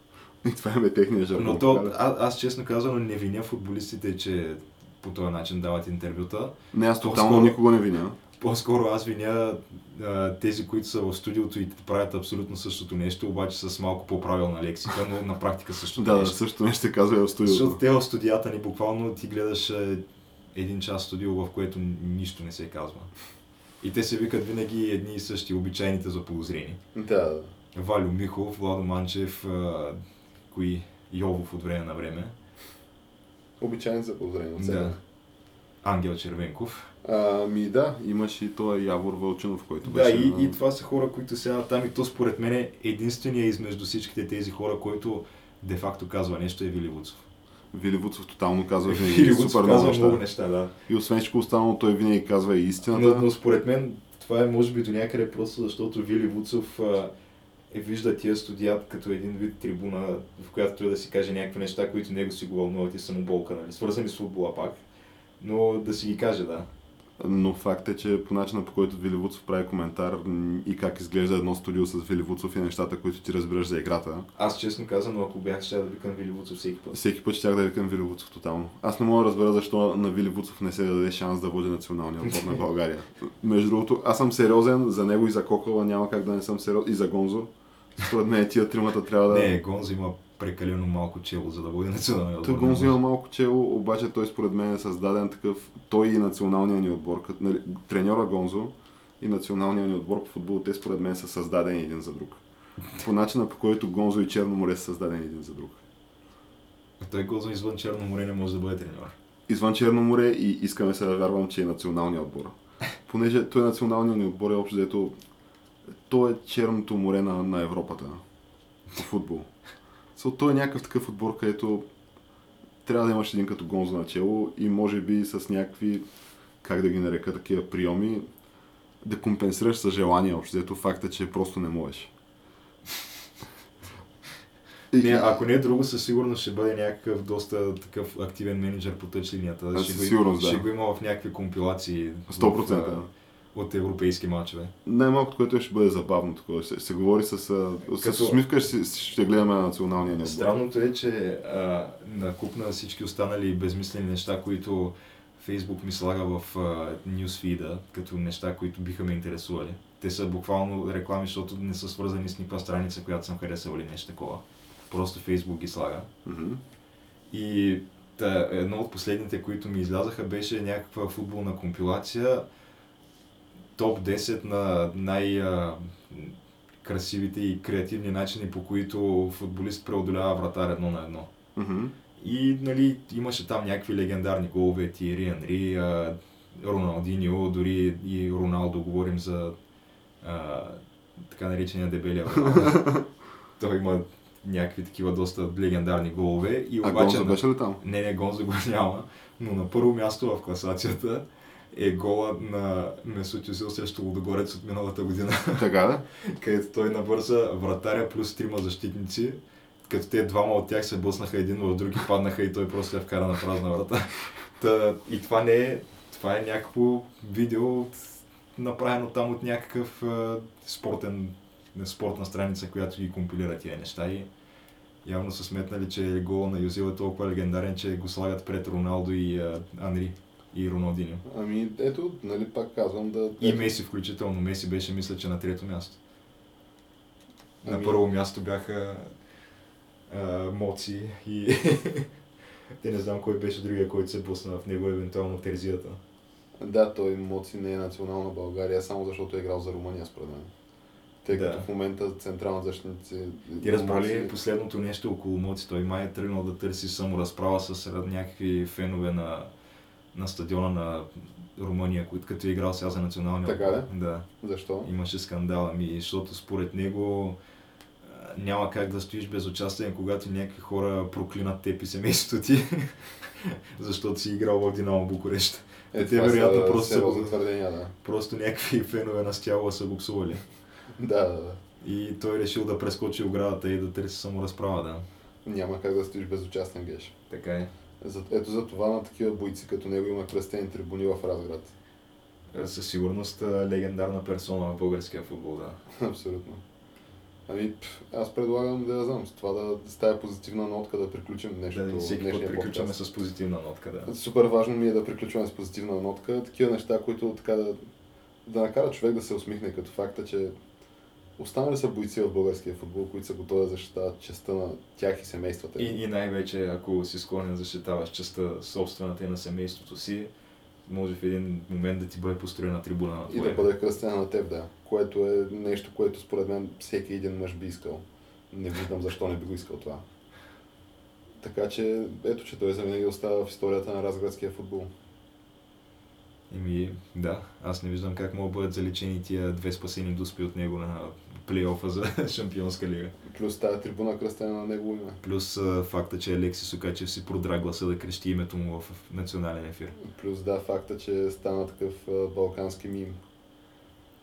И това е техния жаргон. Но то, а, аз честно казвам, не виня футболистите, че по този начин дават интервюта. Не, аз тотално по-скоро- никого не виня. По-скоро аз виня а, тези, които са в студиото и правят абсолютно същото нещо, обаче с малко по-правилна лексика, но на практика същото Да, да, нещо. също нещо казва и в студиото. Защото те в студията ни буквално ти гледаш а, един час студио, в което нищо не се казва. И те се викат винаги едни и същи, обичайните за подозрени. Да, да. Валю Михов, Владо Манчев, кои Йовов от време на време. Обичайни за подозрение. Да. Ангел Червенков. Ами да, имаш и този Явор Вълчинов, който Да, беше... и, на- и това са хора, които сега там и то според мен е единствения измежду всичките тези хора, който де-факто казва нещо е Вили Вуцов. Вили Вуцов тотално казва винаги Вуцов супер казва много неща, да. И освен всичко останало, той винаги казва и истината. Но, но според мен това е може би до някъде просто защото Вили Вуцов а, е вижда тия студият като един вид трибуна, в която той да си каже някакви неща, които него си го вълнуват и самоболка, нали? свързани с футбола пак. Но да си ги каже, да. Но факт е, че по начина по който Вили Вуцов прави коментар и как изглежда едно студио с Вили Вуцов и нещата, които ти разбираш за играта, Аз честно казано, ако бях ще да викам Вили Вуцов всеки път. всеки път щях да викам Вили Вуцов тотално. Аз не мога да разбера защо на Вили Вуцов не се даде шанс да води националния отбор на <laughs> България. Между другото, аз съм сериозен, за него и за Кокола няма как да не съм сериозен, и за Гонзо. Според мен тия тримата трябва да... Не, Гонзо има прекалено малко чело, за да води националния отбор. Той Гонзо има малко чело, обаче той според мен е създаден такъв, той и националния ни отбор, като, нали, треньора Гонзо и националния ни отбор по футбол, те според мен са създадени един за друг. По начина по който Гонзо и Черно море са създадени един за друг. Той го извън Черно море не може да бъде треньор. Извън Черно море и искаме се да вярвам, че е националният отбор. Понеже той националният ни отбор е общо взето то е черното море на, на Европата по футбол. So, той е някакъв такъв отбор, където трябва да имаш един като гонзо начало и може би с някакви, как да ги нарека, такива приеми, да компенсираш с желание общо, взето факта, че просто не можеш. Не, ако не е друго, със сигурност ще бъде някакъв доста такъв активен менеджер по тъч линията. Ще, със го, сигурност, да. ще го има в някакви компилации. 100%. В, а, от европейски матчове. Най-малкото, което ще бъде забавно такова. Ще се говори с, с Като- усмивка, ще, ще гледаме на националния ни отбор. Странното е, че а, на куп на всички останали безмислени неща, които Фейсбук ми слага в нюсфида, като неща, които биха ме интересували. Те са буквално реклами, защото не са свързани с никаква страница, която съм харесал или нещо такова. Просто Фейсбук ги слага. Мгм. И та, едно от последните, които ми излязаха, беше някаква футболна компилация. Топ 10 на най-красивите и креативни начини, по които футболист преодолява вратар едно на едно. Мгм. И нали, имаше там някакви легендарни голове, Тиери Анри, а, Роналдиньо, дори и Роналдо, говорим за а, така наречения дебелия. <laughs> Той има някакви такива доста легендарни голове. И А обаче, Гонзо на- беше ли там? не, не, Гонзо го няма, но на първо място в класацията е гола на Месут Юзил срещу Лудогорец от миналата година, <laughs> Така да? където той навърза вратаря плюс трима защитници, като те двама от тях се блъснаха един в други, паднаха и той просто я вкара на празна врата. <laughs> Та, и това не е, това е някакво видео от, направено там от някакъв а, спортен, спортна страница, която ги компилира тия неща и явно са сметнали, че гола на Юзил е толкова легендарен, че го слагат пред Роналдо и а, Анри и Роналдиньо. Ами, ето, нали пак казвам да... И Меси включително. Меси беше, мисля, че на трето място. На Ами- първо място бяха а, Моци и... <laughs> Те не знам кой беше другия, който се блъсна в него, евентуално Терзията. Да, той Моци не е национална България, само защото е играл за Румъния, според мен. Тъй Да. като в момента централна защитници... Ти разбрали ли Моци- последното нещо около Моци? Той май е тръгнал да търси саморазправа с някакви фенове на, на стадиона на Румъния, които като е играл сега за националния Така отбор. ли? Да. Защо? Имаше скандал, ами, защото според него няма как да стоиш безучастен, когато някакви хора проклинат теб и семейството ти, <laughs> защото си играл в Динамо Букурещ. Е, Те вероятно са просто са твърдения, да. Просто някакви фенове на стяла са го псували. <laughs> Да, да, да. И той решил да прескочи оградата и да търси саморазправа, да. Няма как да стоиш безучастен геш. Така е. Ето за това на такива бойци като него има кръстени трибуни в Разград. Е, Със сигурност легендарна персона в българския футбол, да. Абсолютно. Ами, аз предлагам да я знам, с това да с тази позитивна нотка да приключим днешното, Да, всеки път приключваме подкаст. с позитивна нотка, да. Супер важно ми е да приключваме с позитивна нотка. Такива неща, които така да, да накара човек да се усмихне, като факта, че останали са бойци в българския футбол, които са готови да защитават честа на тях и семействата. И, и най-вече, ако си склонен да защитаваш частта собствената и на семейството си, може в един момент да ти бъде построена трибуна на И да твоя. бъде кръстена на теб, да. Което е нещо, което според мен всеки един мъж би искал. Не виждам защо не би го искал това. Така че, ето, че той завинаги остава в историята на разградския футбол. Еми, да, аз не виждам как могат да бъдат заличени тия две спасени дуспи от него на плейофа за <laughs> Шампионска лига. Плюс тази трибуна кръстена на негово име. Плюс а, факта, че Алекси Сукачев си продра гласа да крещи името му в национален ефир. Плюс да, факта, че стана такъв а, балкански мим.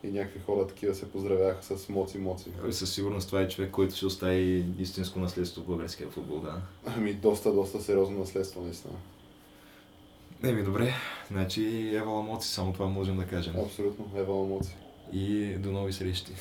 И някакви хора такива се поздравяха с моци-моци. Със сигурност това е човек, който ще остави истинско наследство в българския футбол, да. Ами доста, доста сериозно наследство, наистина. Еми, добре, значи Ева Ламоци, само това можем да кажем. Абсолютно, ева моци. И до нови срещи.